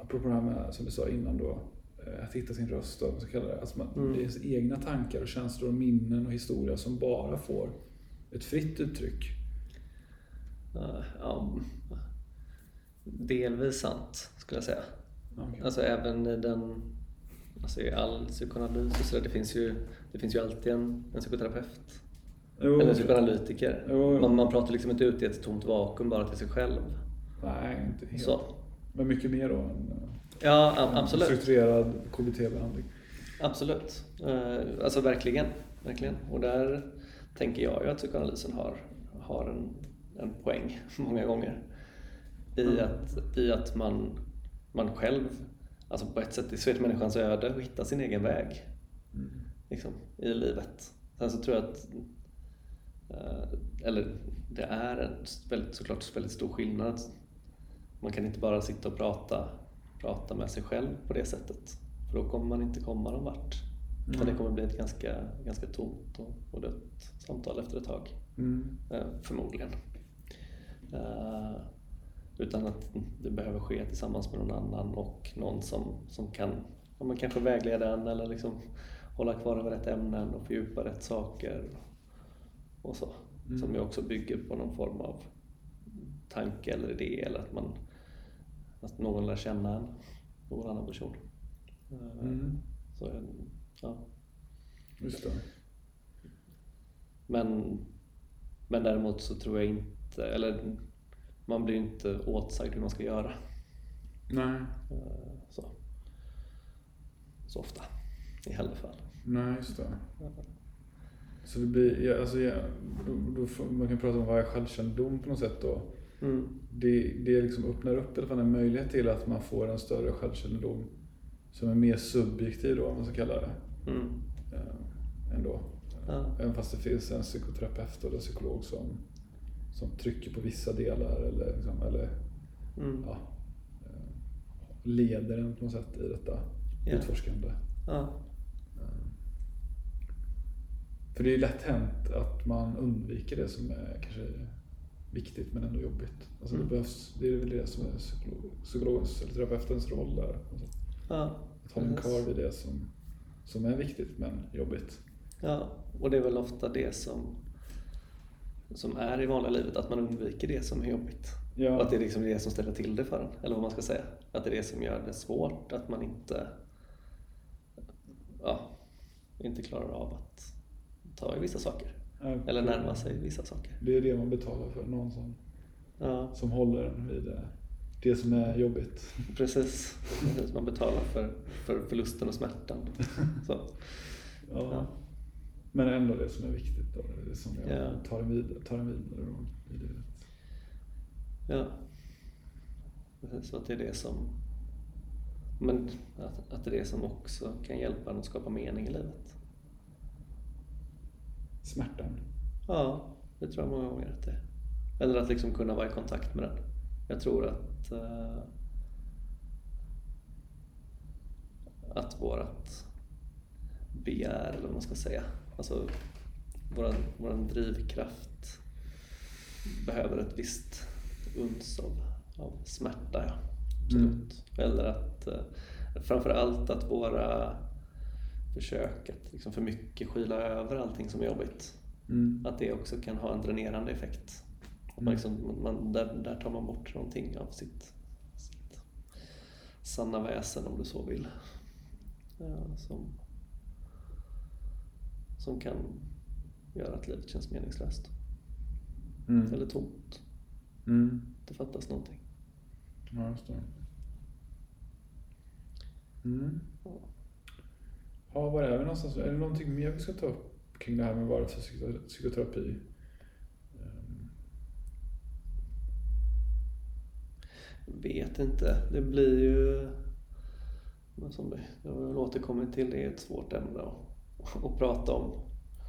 Speaker 1: apropå det här med, som du sa innan då, eh, att hitta sin röst då, vad ska jag kalla det. Alltså man,
Speaker 2: Mm.
Speaker 1: Det är ens egna tankar och känslor och minnen och historia som bara får ett fritt uttryck.
Speaker 2: Eh, ja, delvis sant skulle jag säga.
Speaker 1: Okay.
Speaker 2: Alltså även i den, alltså i all psykoanalys och sådär, det finns ju, det finns ju alltid en, en psykoterapeut.
Speaker 1: Jo,
Speaker 2: eller en psykoanalytiker.
Speaker 1: Jo, jo.
Speaker 2: Man, man pratar liksom inte ut i ett tomt vakuum bara till sig själv.
Speaker 1: Nej, inte helt.
Speaker 2: Så.
Speaker 1: Men mycket mer då än eh,
Speaker 2: Ja,
Speaker 1: en
Speaker 2: absolut.
Speaker 1: strukturerad KBT-behandling.
Speaker 2: Absolut. Eh, Alltså verkligen. verkligen. Och där tänker jag ju att psykoanalysen har, har en, en poäng många gånger. I
Speaker 1: Mm.
Speaker 2: att, i att man, man själv, alltså på ett sätt, i så är det människans öde att hitta sin egen väg
Speaker 1: Mm.
Speaker 2: liksom, i livet. Sen så tror jag att, eh, eller det är en väldigt, såklart väldigt stor skillnad. Man kan inte bara sitta och prata, prata med sig själv på det sättet. För då kommer man inte komma någon vart. Utan det
Speaker 1: Mm.
Speaker 2: kommer bli ett ganska, ganska tomt och, och dött samtal efter ett tag.
Speaker 1: Mm.
Speaker 2: Eh, förmodligen. Eh, utan att det behöver ske tillsammans med någon annan och någon som, som kan ja, men kanske vägleda en eller liksom hålla kvar över rätt ämnen och fördjupa rätt saker. Och så.
Speaker 1: Mm.
Speaker 2: Som ju också bygger på någon form av tanke eller idé eller att, man, att någon lär känna en, någon annan person.
Speaker 1: Mm.
Speaker 2: Så, eh, ja.
Speaker 1: Just det.
Speaker 2: Men, men däremot så tror jag inte, eller man blir inte åtsagd hur man ska göra.
Speaker 1: Nej,
Speaker 2: Eh, Så, så ofta i alla fall.
Speaker 1: nej just det. Så det blir, ja, alltså, ja, då, då man kan prata om vad är självkännedom på något sätt då.
Speaker 2: Mm.
Speaker 1: Det, det liksom öppnar upp i alla fall en möjlighet till att man får en större självkännedom som är mer subjektiv då, om man ska kalla det.
Speaker 2: Mm.
Speaker 1: Eh, ändå.
Speaker 2: Ja.
Speaker 1: Även fast det finns en psykoterapeut eller psykolog som, som trycker på vissa delar eller, liksom, eller
Speaker 2: Mm.
Speaker 1: ja, eh, leder en på något sätt i detta
Speaker 2: Ja.
Speaker 1: utforskande.
Speaker 2: Ja.
Speaker 1: För det är ju lätt hänt att man undviker det som är kanske viktigt men ändå jobbigt. Alltså
Speaker 2: Mm.
Speaker 1: det, behövs, det är väl det som är psykolog, psykologens eller terapeutens roll där. sätt.
Speaker 2: Ja.
Speaker 1: Att hålla
Speaker 2: precis.
Speaker 1: kvar vid det som, som är viktigt men jobbigt.
Speaker 2: Ja, och det är väl ofta det som, som är i vanliga livet, att man undviker det som är jobbigt.
Speaker 1: Ja.
Speaker 2: Och att det är liksom det som ställer till det för en, eller vad man ska säga. Att det är det som gör det svårt, att man inte, ja, inte klarar av att ta i vissa saker.
Speaker 1: Ja,
Speaker 2: Eller närma sig vissa saker.
Speaker 1: Det är det man betalar för, någon som,
Speaker 2: Ja,
Speaker 1: som håller en vid det, som är jobbigt.
Speaker 2: precis. Man betalar för, för förlusten och smärtan. Så.
Speaker 1: Ja.
Speaker 2: Ja.
Speaker 1: Men ändå det som är viktigt då, det som jag
Speaker 2: Ja.
Speaker 1: tar en vidare, tar en vidare i livet.
Speaker 2: Ja. Precis, att det är det som men att, att det är det som också kan hjälpa en att skapa mening i livet.
Speaker 1: Smärtan.
Speaker 2: Ja, det tror jag många gånger att det är. Eller att liksom kunna vara i kontakt med den. Jag tror att eh, att vårat begär, eller vad man ska säga, alltså våran, våran drivkraft behöver ett visst uns av, av smärta, ja. Absolut. Eller att eh, framför allt att våra försök att liksom för mycket skyla över allting som är jobbigt
Speaker 1: Mm.
Speaker 2: att det också kan ha en dränerande effekt. Att man
Speaker 1: Mm.
Speaker 2: liksom, man, där, där tar man bort någonting av sitt, sitt sanna väsen om du så vill. Ja, som, som kan göra att livet känns meningslöst.
Speaker 1: Mm.
Speaker 2: Eller tomt.
Speaker 1: Mm.
Speaker 2: Det fattas någonting.
Speaker 1: Ja, just det. Mm.
Speaker 2: Ja.
Speaker 1: Ja, var är vi någonstans? Är det någonting mer vi ska ta upp kring det här med vad det är för psyko- psykoterapi? Ehm,
Speaker 2: Vet inte. Det blir ju... Men som vi, har väl återkommit till, det är ett svårt ämne att, att prata om.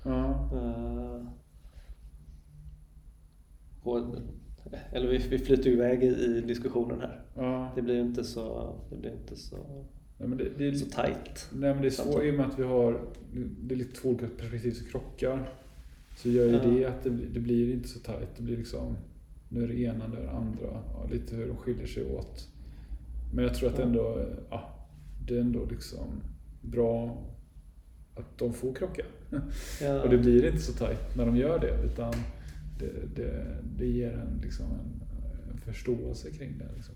Speaker 1: Ja.
Speaker 2: Eh, och, eller vi, vi flyter iväg i, i diskussionen här.
Speaker 1: ja.
Speaker 2: Det blir inte så, det blir inte så,
Speaker 1: Nej, men det, det, är,
Speaker 2: så tajt.
Speaker 1: nej, men det är svårt i och med att vi har det är lite två olika perspektiv som krockar. Så gör ju
Speaker 2: Ja.
Speaker 1: det att det, blir- det blir inte så tajt. Det blir liksom, nu är det ena, nu är det andra. Ja, lite hur de skiljer sig åt. Men jag tror att
Speaker 2: Ja.
Speaker 1: ändå, ja, det är ändå liksom bra att de får krocka.
Speaker 2: Ja,
Speaker 1: Och det blir inte så tajt när de gör det. Utan det, det, det ger en, liksom en, en förståelse kring det. Liksom.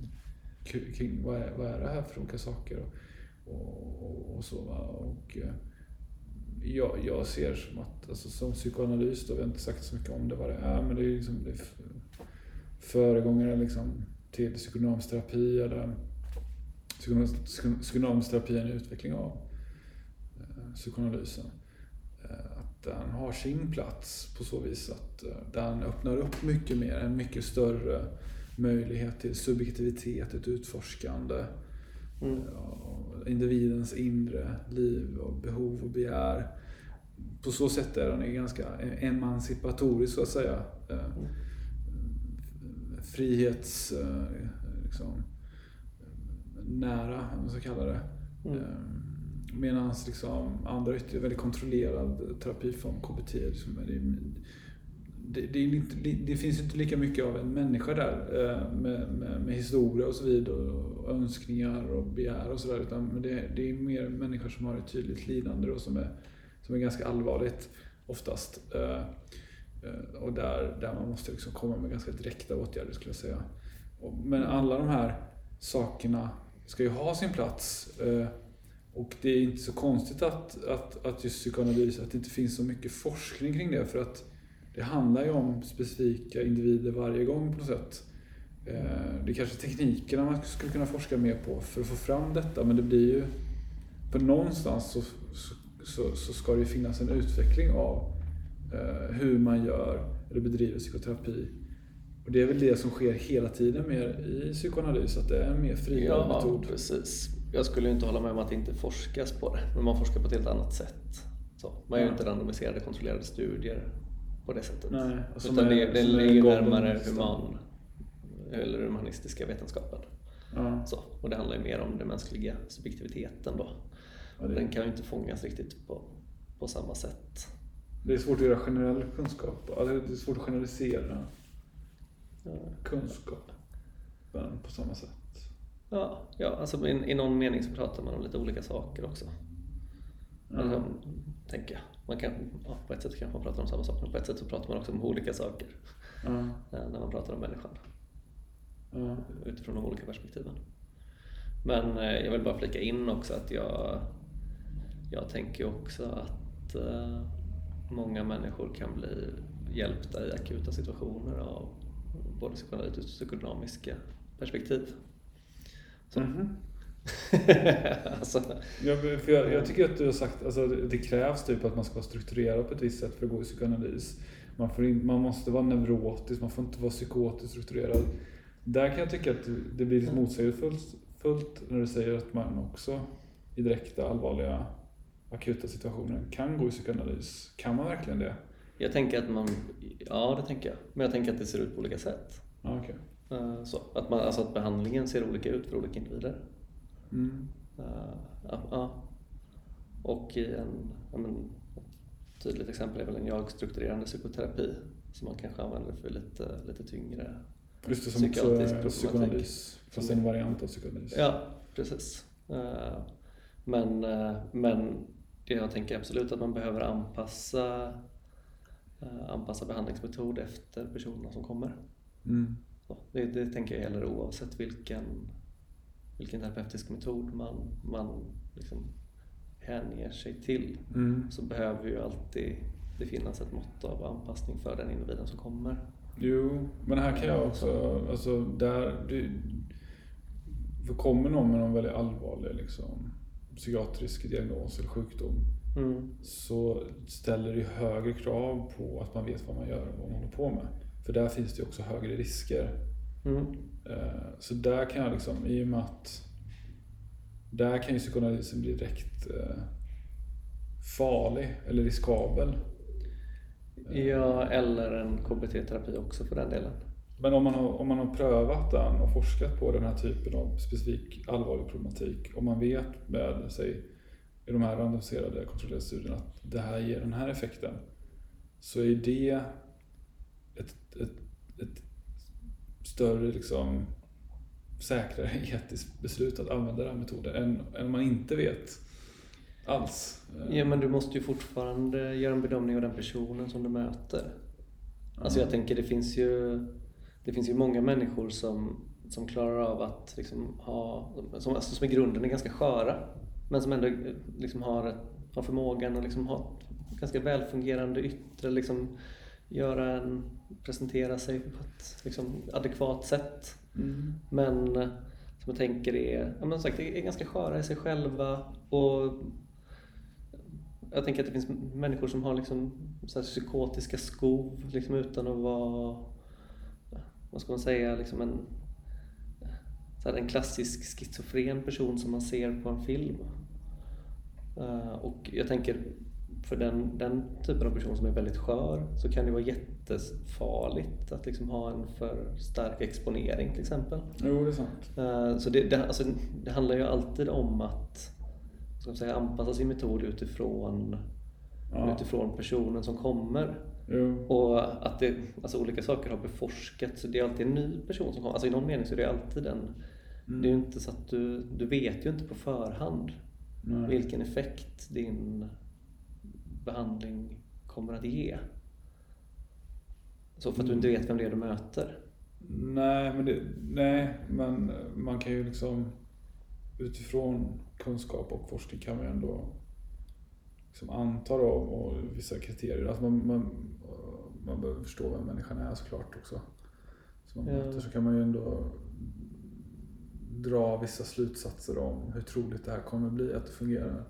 Speaker 1: kring vad är, vad är det här för olika saker och, och, och så. Va? Och, eh, jag, jag ser som att, alltså, som psykoanalys, då, vi har inte sagt så mycket om det vad det är, men det är liksom det är föregångare liksom, till psykonomsterapi eller psykonomsterapi är en utveckling av eh, psykoanalysen. Eh, att den har sin plats på så vis att eh, den öppnar upp mycket mer, en mycket större möjlighet till subjektivitet, ett utforskande. Mm. Individens inre liv och behov och begär. På så sätt är den ganska emancipatorisk så att säga. Mm. Frihets... Liksom, nära, om man ska kalla det. Mm. Medan liksom andra ytterligare väldigt kontrollerad terapiform, KBT, liksom, det, det, det, inte, det, finns inte lika mycket av en människa där eh, med, med, med historia och så vidare och önskningar och begär och sådär. Utan det, det är mer människor som har ett tydligt lidande och som är, som är ganska allvarligt oftast. Eh, eh, och där, där man måste liksom komma med ganska direkta åtgärder skulle jag säga. Men alla de här sakerna ska ju ha sin plats. Och det är inte så konstigt att, att, att just psykoanalys, att det inte finns så mycket forskning kring det. För att det handlar ju om specifika individer varje gång på något sätt. Eh, det är kanske teknikerna man skulle kunna forska mer på för att få fram detta, men det blir ju... För någonstans så, så, så ska det ju finnas en utveckling av eh, hur man gör eller bedriver psykoterapi. Och det är väl det som sker hela tiden mer i psykoanalys, att det är en mer friare
Speaker 2: ja,
Speaker 1: metod.
Speaker 2: Precis. Jag skulle inte hålla med om att det inte forskas på det, men man forskar på ett helt annat sätt. Så, man gör ja. inte randomiserade kontrollerade studier på det sättet. Nej, Utan är, det, det ligger närmare human, eller humanistiska vetenskapen. Ja. Så, och det handlar ju mer om den mänskliga subjektiviteten då. Ja, det... Den kan ju inte fångas riktigt på, på samma sätt.
Speaker 1: Det är svårt att göra generell kunskap. Det är svårt att generalisera ja. kunskap på samma sätt.
Speaker 2: Ja, ja alltså i, i någon mening så pratar man om lite olika saker också. Ja. Alltså, tänker jag. Man kan, ja, på ett sätt kanske man pratar om samma sak, men på ett sätt så pratar man också om olika saker. Ja. När man pratar om människan. Ja. Utifrån de olika perspektiven. Men eh, jag vill bara flika in också att jag, jag tänker också att eh, många människor kan bli hjälpta i akuta situationer av både psykoanalytiska och psykodynamiska perspektiv.
Speaker 1: Mm-hmm. alltså. ja, för jag, jag, tycker att du har sagt att alltså, det krävs typ att man ska vara strukturerad på ett visst sätt för att gå i psykoanalys. Man, får in, man måste vara neurotisk, man får inte vara psykotiskt strukturerad. Där kan jag tycka att det blir lite mm. motsägelsefullt när du säger att man också i direkta, allvarliga, akuta situationer kan gå i psykoanalys. Kan man verkligen det?
Speaker 2: Jag tänker att man, ja det tänker jag. Men jag tänker att det ser ut på olika sätt.
Speaker 1: Ah, okay.
Speaker 2: Eh, så, att, man, alltså att behandlingen ser olika ut för olika individer. Mm. Uh, ja, ja. Och i en, ja, men, ett tydligt exempel är väl en jag-strukturerande psykoterapi som man kanske använder för lite, lite tyngre
Speaker 1: Just det, som också är psykoanalys, fast en variant av psykoanalys.
Speaker 2: Ja, precis. Uh, men, men jag tänker absolut att man behöver anpassa, anpassa behandlingsmetod efter personerna som kommer. Mm. Det, det tänker jag gäller oavsett vilken, vilken terapeutisk metod man, man liksom hänger sig till. Mm. Så behöver ju alltid det finnas ett mått av anpassning för den individen som kommer.
Speaker 1: Jo, men här kan jag också, alltså där, du, för kommer någon med någon väldigt allvarlig liksom, psykiatrisk diagnos eller sjukdom mm. så ställer det högre krav på att man vet vad man gör och vad man håller på med. För där finns det också högre risker. Mm. Eh, så där kan jag liksom, i och med att där kan ju psykoanalysen bli direkt eh, farlig eller riskabel.
Speaker 2: Ja, eller en KBT-terapi också för den delen.
Speaker 1: Men om man, har, om man har prövat den och forskat på den här typen av specifik allvarlig problematik och man vet med sig i de här randomiserade kontrollerade studierna att det här ger den här effekten så är det ett, ett, ett större, liksom, säkrare etiskt beslut att använda den här metoden än, än man inte vet alls.
Speaker 2: Ja, men du måste ju fortfarande göra en bedömning av den personen som du möter. Alltså jag tänker det finns ju, det finns ju många människor som som klarar av att liksom ha, som, alltså som i grunden är ganska sköra, men som ändå liksom har, har förmågan att liksom ha ganska välfungerande yttre, liksom göra en, presentera sig på ett liksom, adekvat sätt.
Speaker 1: Mm.
Speaker 2: Men som jag tänker är, ja, men sagt, är ganska sköra i sig själva och jag tänker att det finns människor som har liksom så psykotiska skov liksom utan att vara, vad ska man säga, liksom en, så en klassisk schizofren person som man ser på en film. Uh, och jag tänker för den, den typen av person som är väldigt skör så kan det vara jättefarligt att liksom ha en för stark exponering till exempel.
Speaker 1: Jo, det är sant.
Speaker 2: Uh, så det, det, alltså, det handlar ju alltid om att ska man säga, anpassa sin metod utifrån, ja. utifrån personen som kommer.
Speaker 1: Jo.
Speaker 2: Och att det, alltså, olika saker har beforskats. Så det är alltid en ny person som kommer. Alltså, I någon mening så är det alltid en... Mm. Det är ju inte så att du, du vet ju inte på förhand Nej. vilken effekt din behandling kommer att ge. Så för att du inte vet vem det är du möter.
Speaker 1: Nej, men, det, nej, men man kan ju liksom utifrån kunskap och forskning kan man ju ändå liksom anta då, och vissa kriterier. Alltså man, man, man behöver förstå vem människan är såklart också. Så, man ja. så kan man ju ändå dra vissa slutsatser om hur troligt det här kommer bli att det fungerar.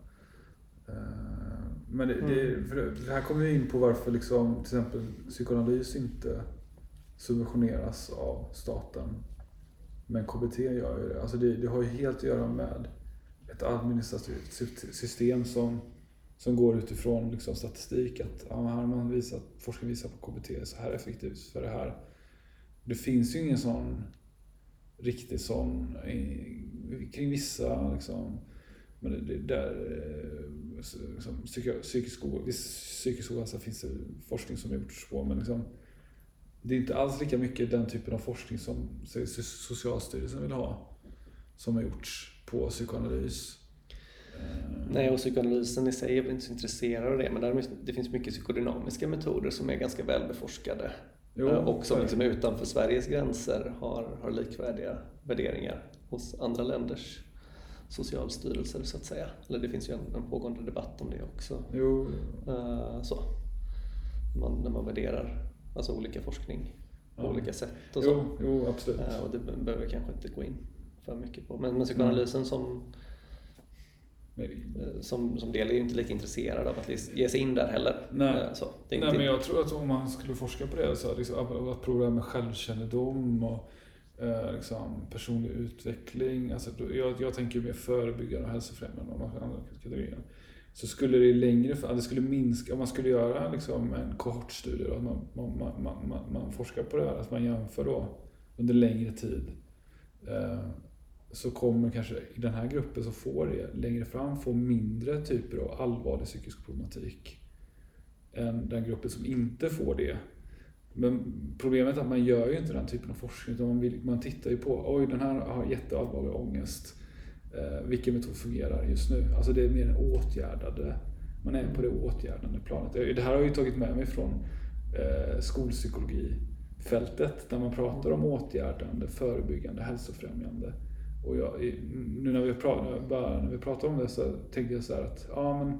Speaker 1: Men det, det, mm. det här kommer vi in på varför liksom, till exempel psykoanalys inte subventioneras av staten. Men KBT gör ju det. Alltså det, det har ju helt att göra med ett administrativt system som, som går utifrån liksom statistik. Att ja, här har man visat, forskning visar på KBT är så här effektivt för det här. Det finns ju ingen sån riktig sån kring vissa liksom, men det, där, liksom, psykisk, psykisk ohälsa finns det forskning som gjorts på men liksom, det är inte alls lika mycket den typen av forskning som Socialstyrelsen vill ha som har gjorts på psykoanalys.
Speaker 2: Nej, och psykoanalysen i sig är väl inte så intresserad av det, men däremot, det finns mycket psykodynamiska metoder som är ganska välbeforskade jo, eh, och som liksom utanför Sveriges gränser har, har likvärdiga värderingar hos andra länders socialstyrelser så att säga. Eller det finns ju en, en pågående debatt om det också.
Speaker 1: Jo.
Speaker 2: Uh, så. Man, när man värderar alltså olika forskning på ja. olika sätt och så.
Speaker 1: Jo, jo absolut. Uh,
Speaker 2: och det behöver vi kanske inte gå in för mycket på. Men, men psykoanalysen mm. som eh, som, som del är ju inte lika intresserad av att ge sig in där heller.
Speaker 1: Nej, så, Nej men jag tror att om man skulle forska på det, så liksom, att prova med självkännedom och eh, liksom, personlig utveckling. Alltså, jag, jag tänker mer förebyggande och hälsofrämjande om man andra kategorier. Så skulle det längre, det skulle minska, om man skulle göra liksom, en kohortstudie, att man, man, man, man, man forskar på det här, att man jämför då under längre tid. Eh, så kommer kanske i den här gruppen som får det längre fram få mindre typer av allvarlig psykisk problematik än den gruppen som inte får det. Men problemet är att man gör ju inte den typen av forskning utan man, vill, man tittar ju på, oj den här har jätteallvarlig ångest. Eh, vilken metod fungerar just nu? Alltså det är mer en åtgärdade, man är på det åtgärdande planet. Det här har jag ju tagit med mig från eh, skolpsykologifältet där man pratar om åtgärdande, förebyggande, hälsofrämjande. Och jag, nu när vi, pratar, när vi pratar om det så tänker jag så att, ja men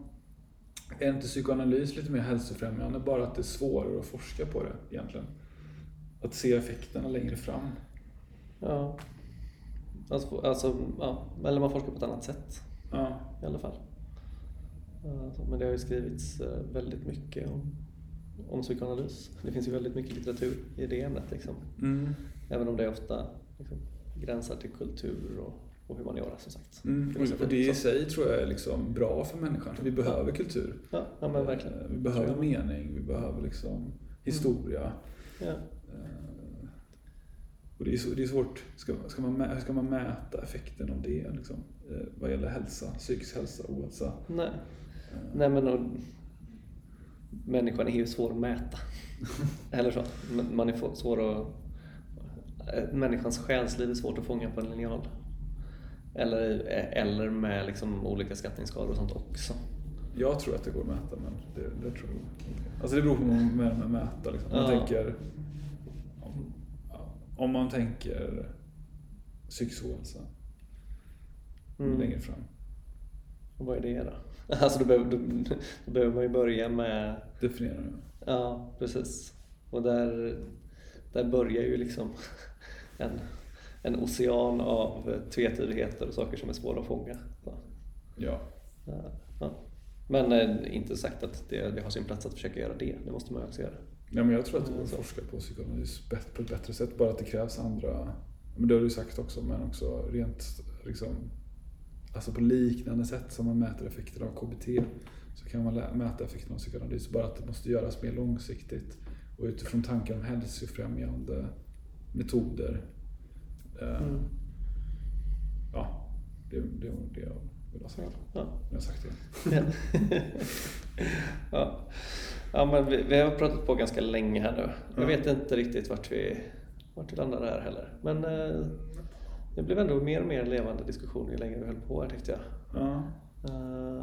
Speaker 1: är inte psykoanalys lite mer hälsofrämjande? Bara att det är svårare att forska på det egentligen. Att se effekterna längre fram.
Speaker 2: Ja. Alltså, alltså ja. eller man forskar på ett annat sätt.
Speaker 1: Ja.
Speaker 2: I alla fall. Men det har ju skrivits eh, väldigt mycket om, om psykoanalys. Det finns ju väldigt mycket litteratur i det ämnet. Liksom.
Speaker 1: Mm.
Speaker 2: Även om det ofta liksom, gränsar till kultur och och humaniora som sagt.
Speaker 1: Mm, och det i sig tror jag är liksom bra för människan. Vi behöver kultur.
Speaker 2: Ja, ja men verkligen.
Speaker 1: Vi behöver mening, vi behöver liksom historia. Mm.
Speaker 2: Ja.
Speaker 1: Eh, och det är, så, det är svårt, ska, ska man, hur ska man mäta effekten av det liksom, eh, vad gäller hälsa, psykisk hälsa, ohälsa?
Speaker 2: Nej, Nej men och, människan är ju svår att mäta. Eller så. Man är svår att eh, människans själsliv är svårt att fånga på en linjal. Eller, eller med liksom olika skattningsskalor och sånt också.
Speaker 1: Jag tror att det går att mäta, men det, det tror jag Alltså det beror på vad man menar med mäta. Liksom. Man ja. tänker, om, om man tänker psykisk ohälsa
Speaker 2: Mm.
Speaker 1: längre fram.
Speaker 2: Och vad är det då? Alltså då behöver, då, då behöver man ju börja med
Speaker 1: Definiera nu.
Speaker 2: Ja, precis. Och där, där börjar ju liksom en, en ocean av tvetydigheter och saker som är svåra att fånga. Så,
Speaker 1: Ja.
Speaker 2: ja. Men eh, inte sagt att det, det har sin plats att försöka göra det, det måste man ju också göra.
Speaker 1: Ja, men jag tror att går att
Speaker 2: Så.
Speaker 1: forska på psykoanalys på ett bättre sätt. Bara att det krävs andra, men det har du sagt också, men också rent liksom, alltså på liknande sätt som man mäter effekter av KBT så kan man mäta effekten av psykoanalys. Bara att det måste göras mer långsiktigt och utifrån tankar om hälsofrämjande metoder. Eh,
Speaker 2: Mm.
Speaker 1: Ja, det, det var det jag ville ha sagt.
Speaker 2: Ja.
Speaker 1: Jag har sagt det.
Speaker 2: Ja. ja. men vi, vi har pratat på ganska länge här nu. Jag
Speaker 1: Ja.
Speaker 2: vet inte riktigt vart vi, vart vi landade här heller. Men eh, det blev ändå mer och mer levande diskussion ju längre vi höll på här tyckte jag.
Speaker 1: Ja.
Speaker 2: Eh,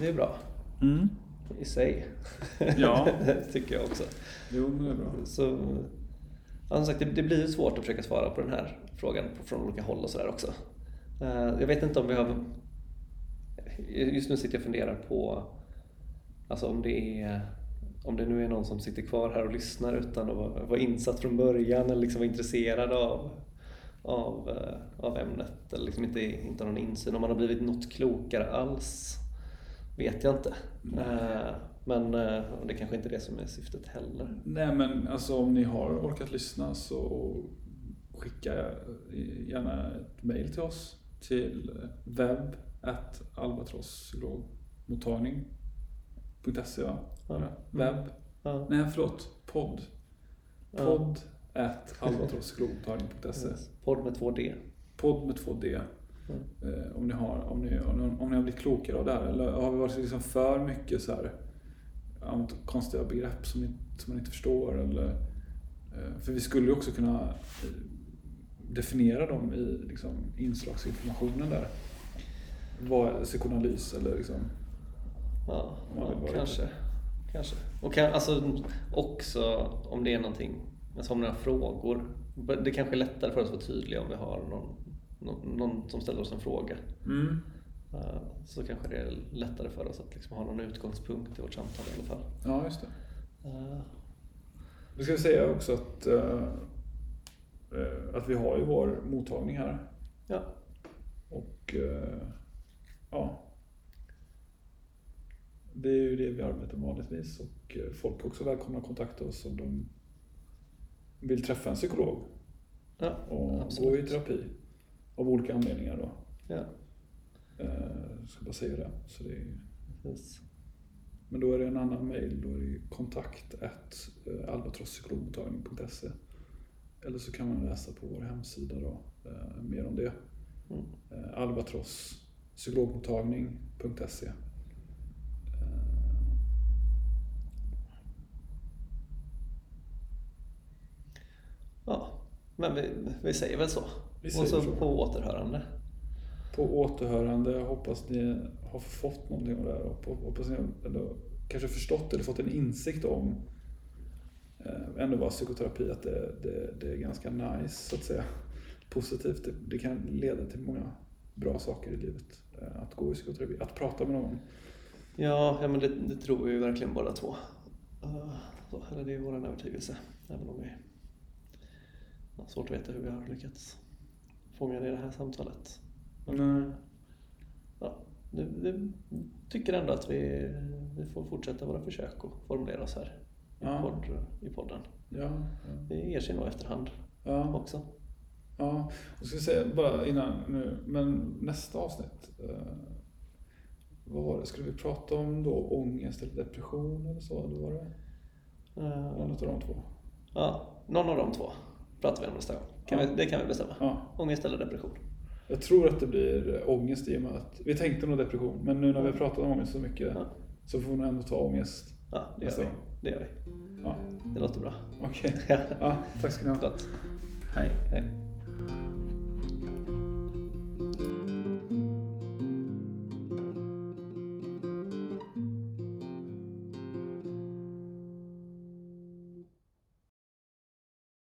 Speaker 2: det är bra
Speaker 1: Mm.
Speaker 2: i sig.
Speaker 1: Ja.
Speaker 2: tycker jag också.
Speaker 1: Jo, men det är bra.
Speaker 2: Så, som sagt, det, det blir svårt att försöka svara på den här frågan från olika håll och sådär också. Eh, jag vet inte om vi har... Just nu sitter jag och funderar på alltså om det är om det nu är någon som sitter kvar här och lyssnar utan att vara, vara insatt från början eller liksom vara intresserad av, av, eh, av ämnet eller liksom inte, inte har någon insyn. Om man har blivit något klokare alls vet jag inte. Eh, Men det kanske inte är det som är syftet heller.
Speaker 1: Nej men alltså om ni har orkat lyssna så skicka gärna ett mail till oss till webb albatrosspsykologmottagning.se va?
Speaker 2: Ja.
Speaker 1: Webb?
Speaker 2: Ja.
Speaker 1: Nej förlåt, podd.
Speaker 2: Ja.
Speaker 1: Podd at albatrosspsykologmottagning.se
Speaker 2: Podd med två D.
Speaker 1: Podd med två D.
Speaker 2: Mm.
Speaker 1: Eh, om, ni har, om, ni, om, ni, om ni har blivit klokare av det här eller har vi varit liksom för mycket så här, konstiga begrepp som, ni, som man inte förstår eller eh, för vi skulle ju också kunna eh, definiera dem i liksom, inslagsinformationen där. Vad psykoanalys eller liksom
Speaker 2: Ja, ja kanske. kanske. Och kan, alltså, också om det är någonting, alltså om några frågor. Det kanske är lättare för oss att vara tydliga om vi har någon, någon, någon som ställer oss en fråga.
Speaker 1: mm.
Speaker 2: Eh, Så kanske det är lättare för oss att liksom ha någon utgångspunkt i vårt samtal i alla fall.
Speaker 1: Ja, just det.
Speaker 2: Eh,
Speaker 1: Nu ska vi säga också att, eh, att vi har ju vår mottagning här.
Speaker 2: Ja,
Speaker 1: Och eh, ja. Det är ju det vi arbetar med vanligtvis och eh, folk är också välkomna att kontakta oss om de vill träffa en psykolog
Speaker 2: ja
Speaker 1: och gå i
Speaker 2: absolut.
Speaker 1: terapi. Av olika anledningar då.
Speaker 2: Ja,
Speaker 1: Eh, Jag ska bara säga det. Så det är,
Speaker 2: precis.
Speaker 1: men då är det en annan mail. Då är det kontakt albatrosspsykologmottagning.se Eller så kan man läsa på vår hemsida då, eh, mer om det.
Speaker 2: Mm.
Speaker 1: Eh, albatrosspsykologmottagning.se Eh,
Speaker 2: Ja, men vi, vi säger väl så.
Speaker 1: Vi
Speaker 2: Och
Speaker 1: säger
Speaker 2: så
Speaker 1: så.
Speaker 2: på återhörande.
Speaker 1: På återhörande, jag hoppas ni har fått någonting av det här. Hoppas ni har eller, kanske förstått eller fått en insikt om ändå vad psykoterapi, att det, det, det är ganska nice så att säga. Positivt, det, det kan leda till många bra saker i livet. Eh, att gå i psykoterapi, att prata med någon.
Speaker 2: Ja, ja men det, det tror vi ju verkligen båda två. Eh, så, eller det är vår övertygelse. Även om vi har svårt att veta hur vi har lyckats fånga det i det här samtalet. Men, ja, det, det, tycker ändå att vi, vi får fortsätta våra försök och formulera oss här i,
Speaker 1: Ja.
Speaker 2: podd, i podden.
Speaker 1: Ja, ja.
Speaker 2: Det ger sig nog efterhand
Speaker 1: ja.
Speaker 2: också.
Speaker 1: Ja, jag ska säga bara innan nu, men nästa avsnitt. Eh, vad var det? Skulle vi prata om då ångest eller depression eller så? Eller var det
Speaker 2: Eh,
Speaker 1: någon av de två?
Speaker 2: ja, någon av de två pratar vi om nästa gång. Kan
Speaker 1: Ja.
Speaker 2: vi, det kan vi bestämma.
Speaker 1: Ja,
Speaker 2: Ångest eller depression.
Speaker 1: jag tror att det blir ångest i och med att vi tänkte nog depression, men nu när vi har pratat om ångest så mycket
Speaker 2: Ja.
Speaker 1: så får vi nog ändå ta ångest.
Speaker 2: Ja,
Speaker 1: Nästa gång
Speaker 2: det gör vi.
Speaker 1: Ja.
Speaker 2: Det låter bra.
Speaker 1: Okej.
Speaker 2: Okay.
Speaker 1: Ja. tack ska ni ha. Hej.
Speaker 2: Hej.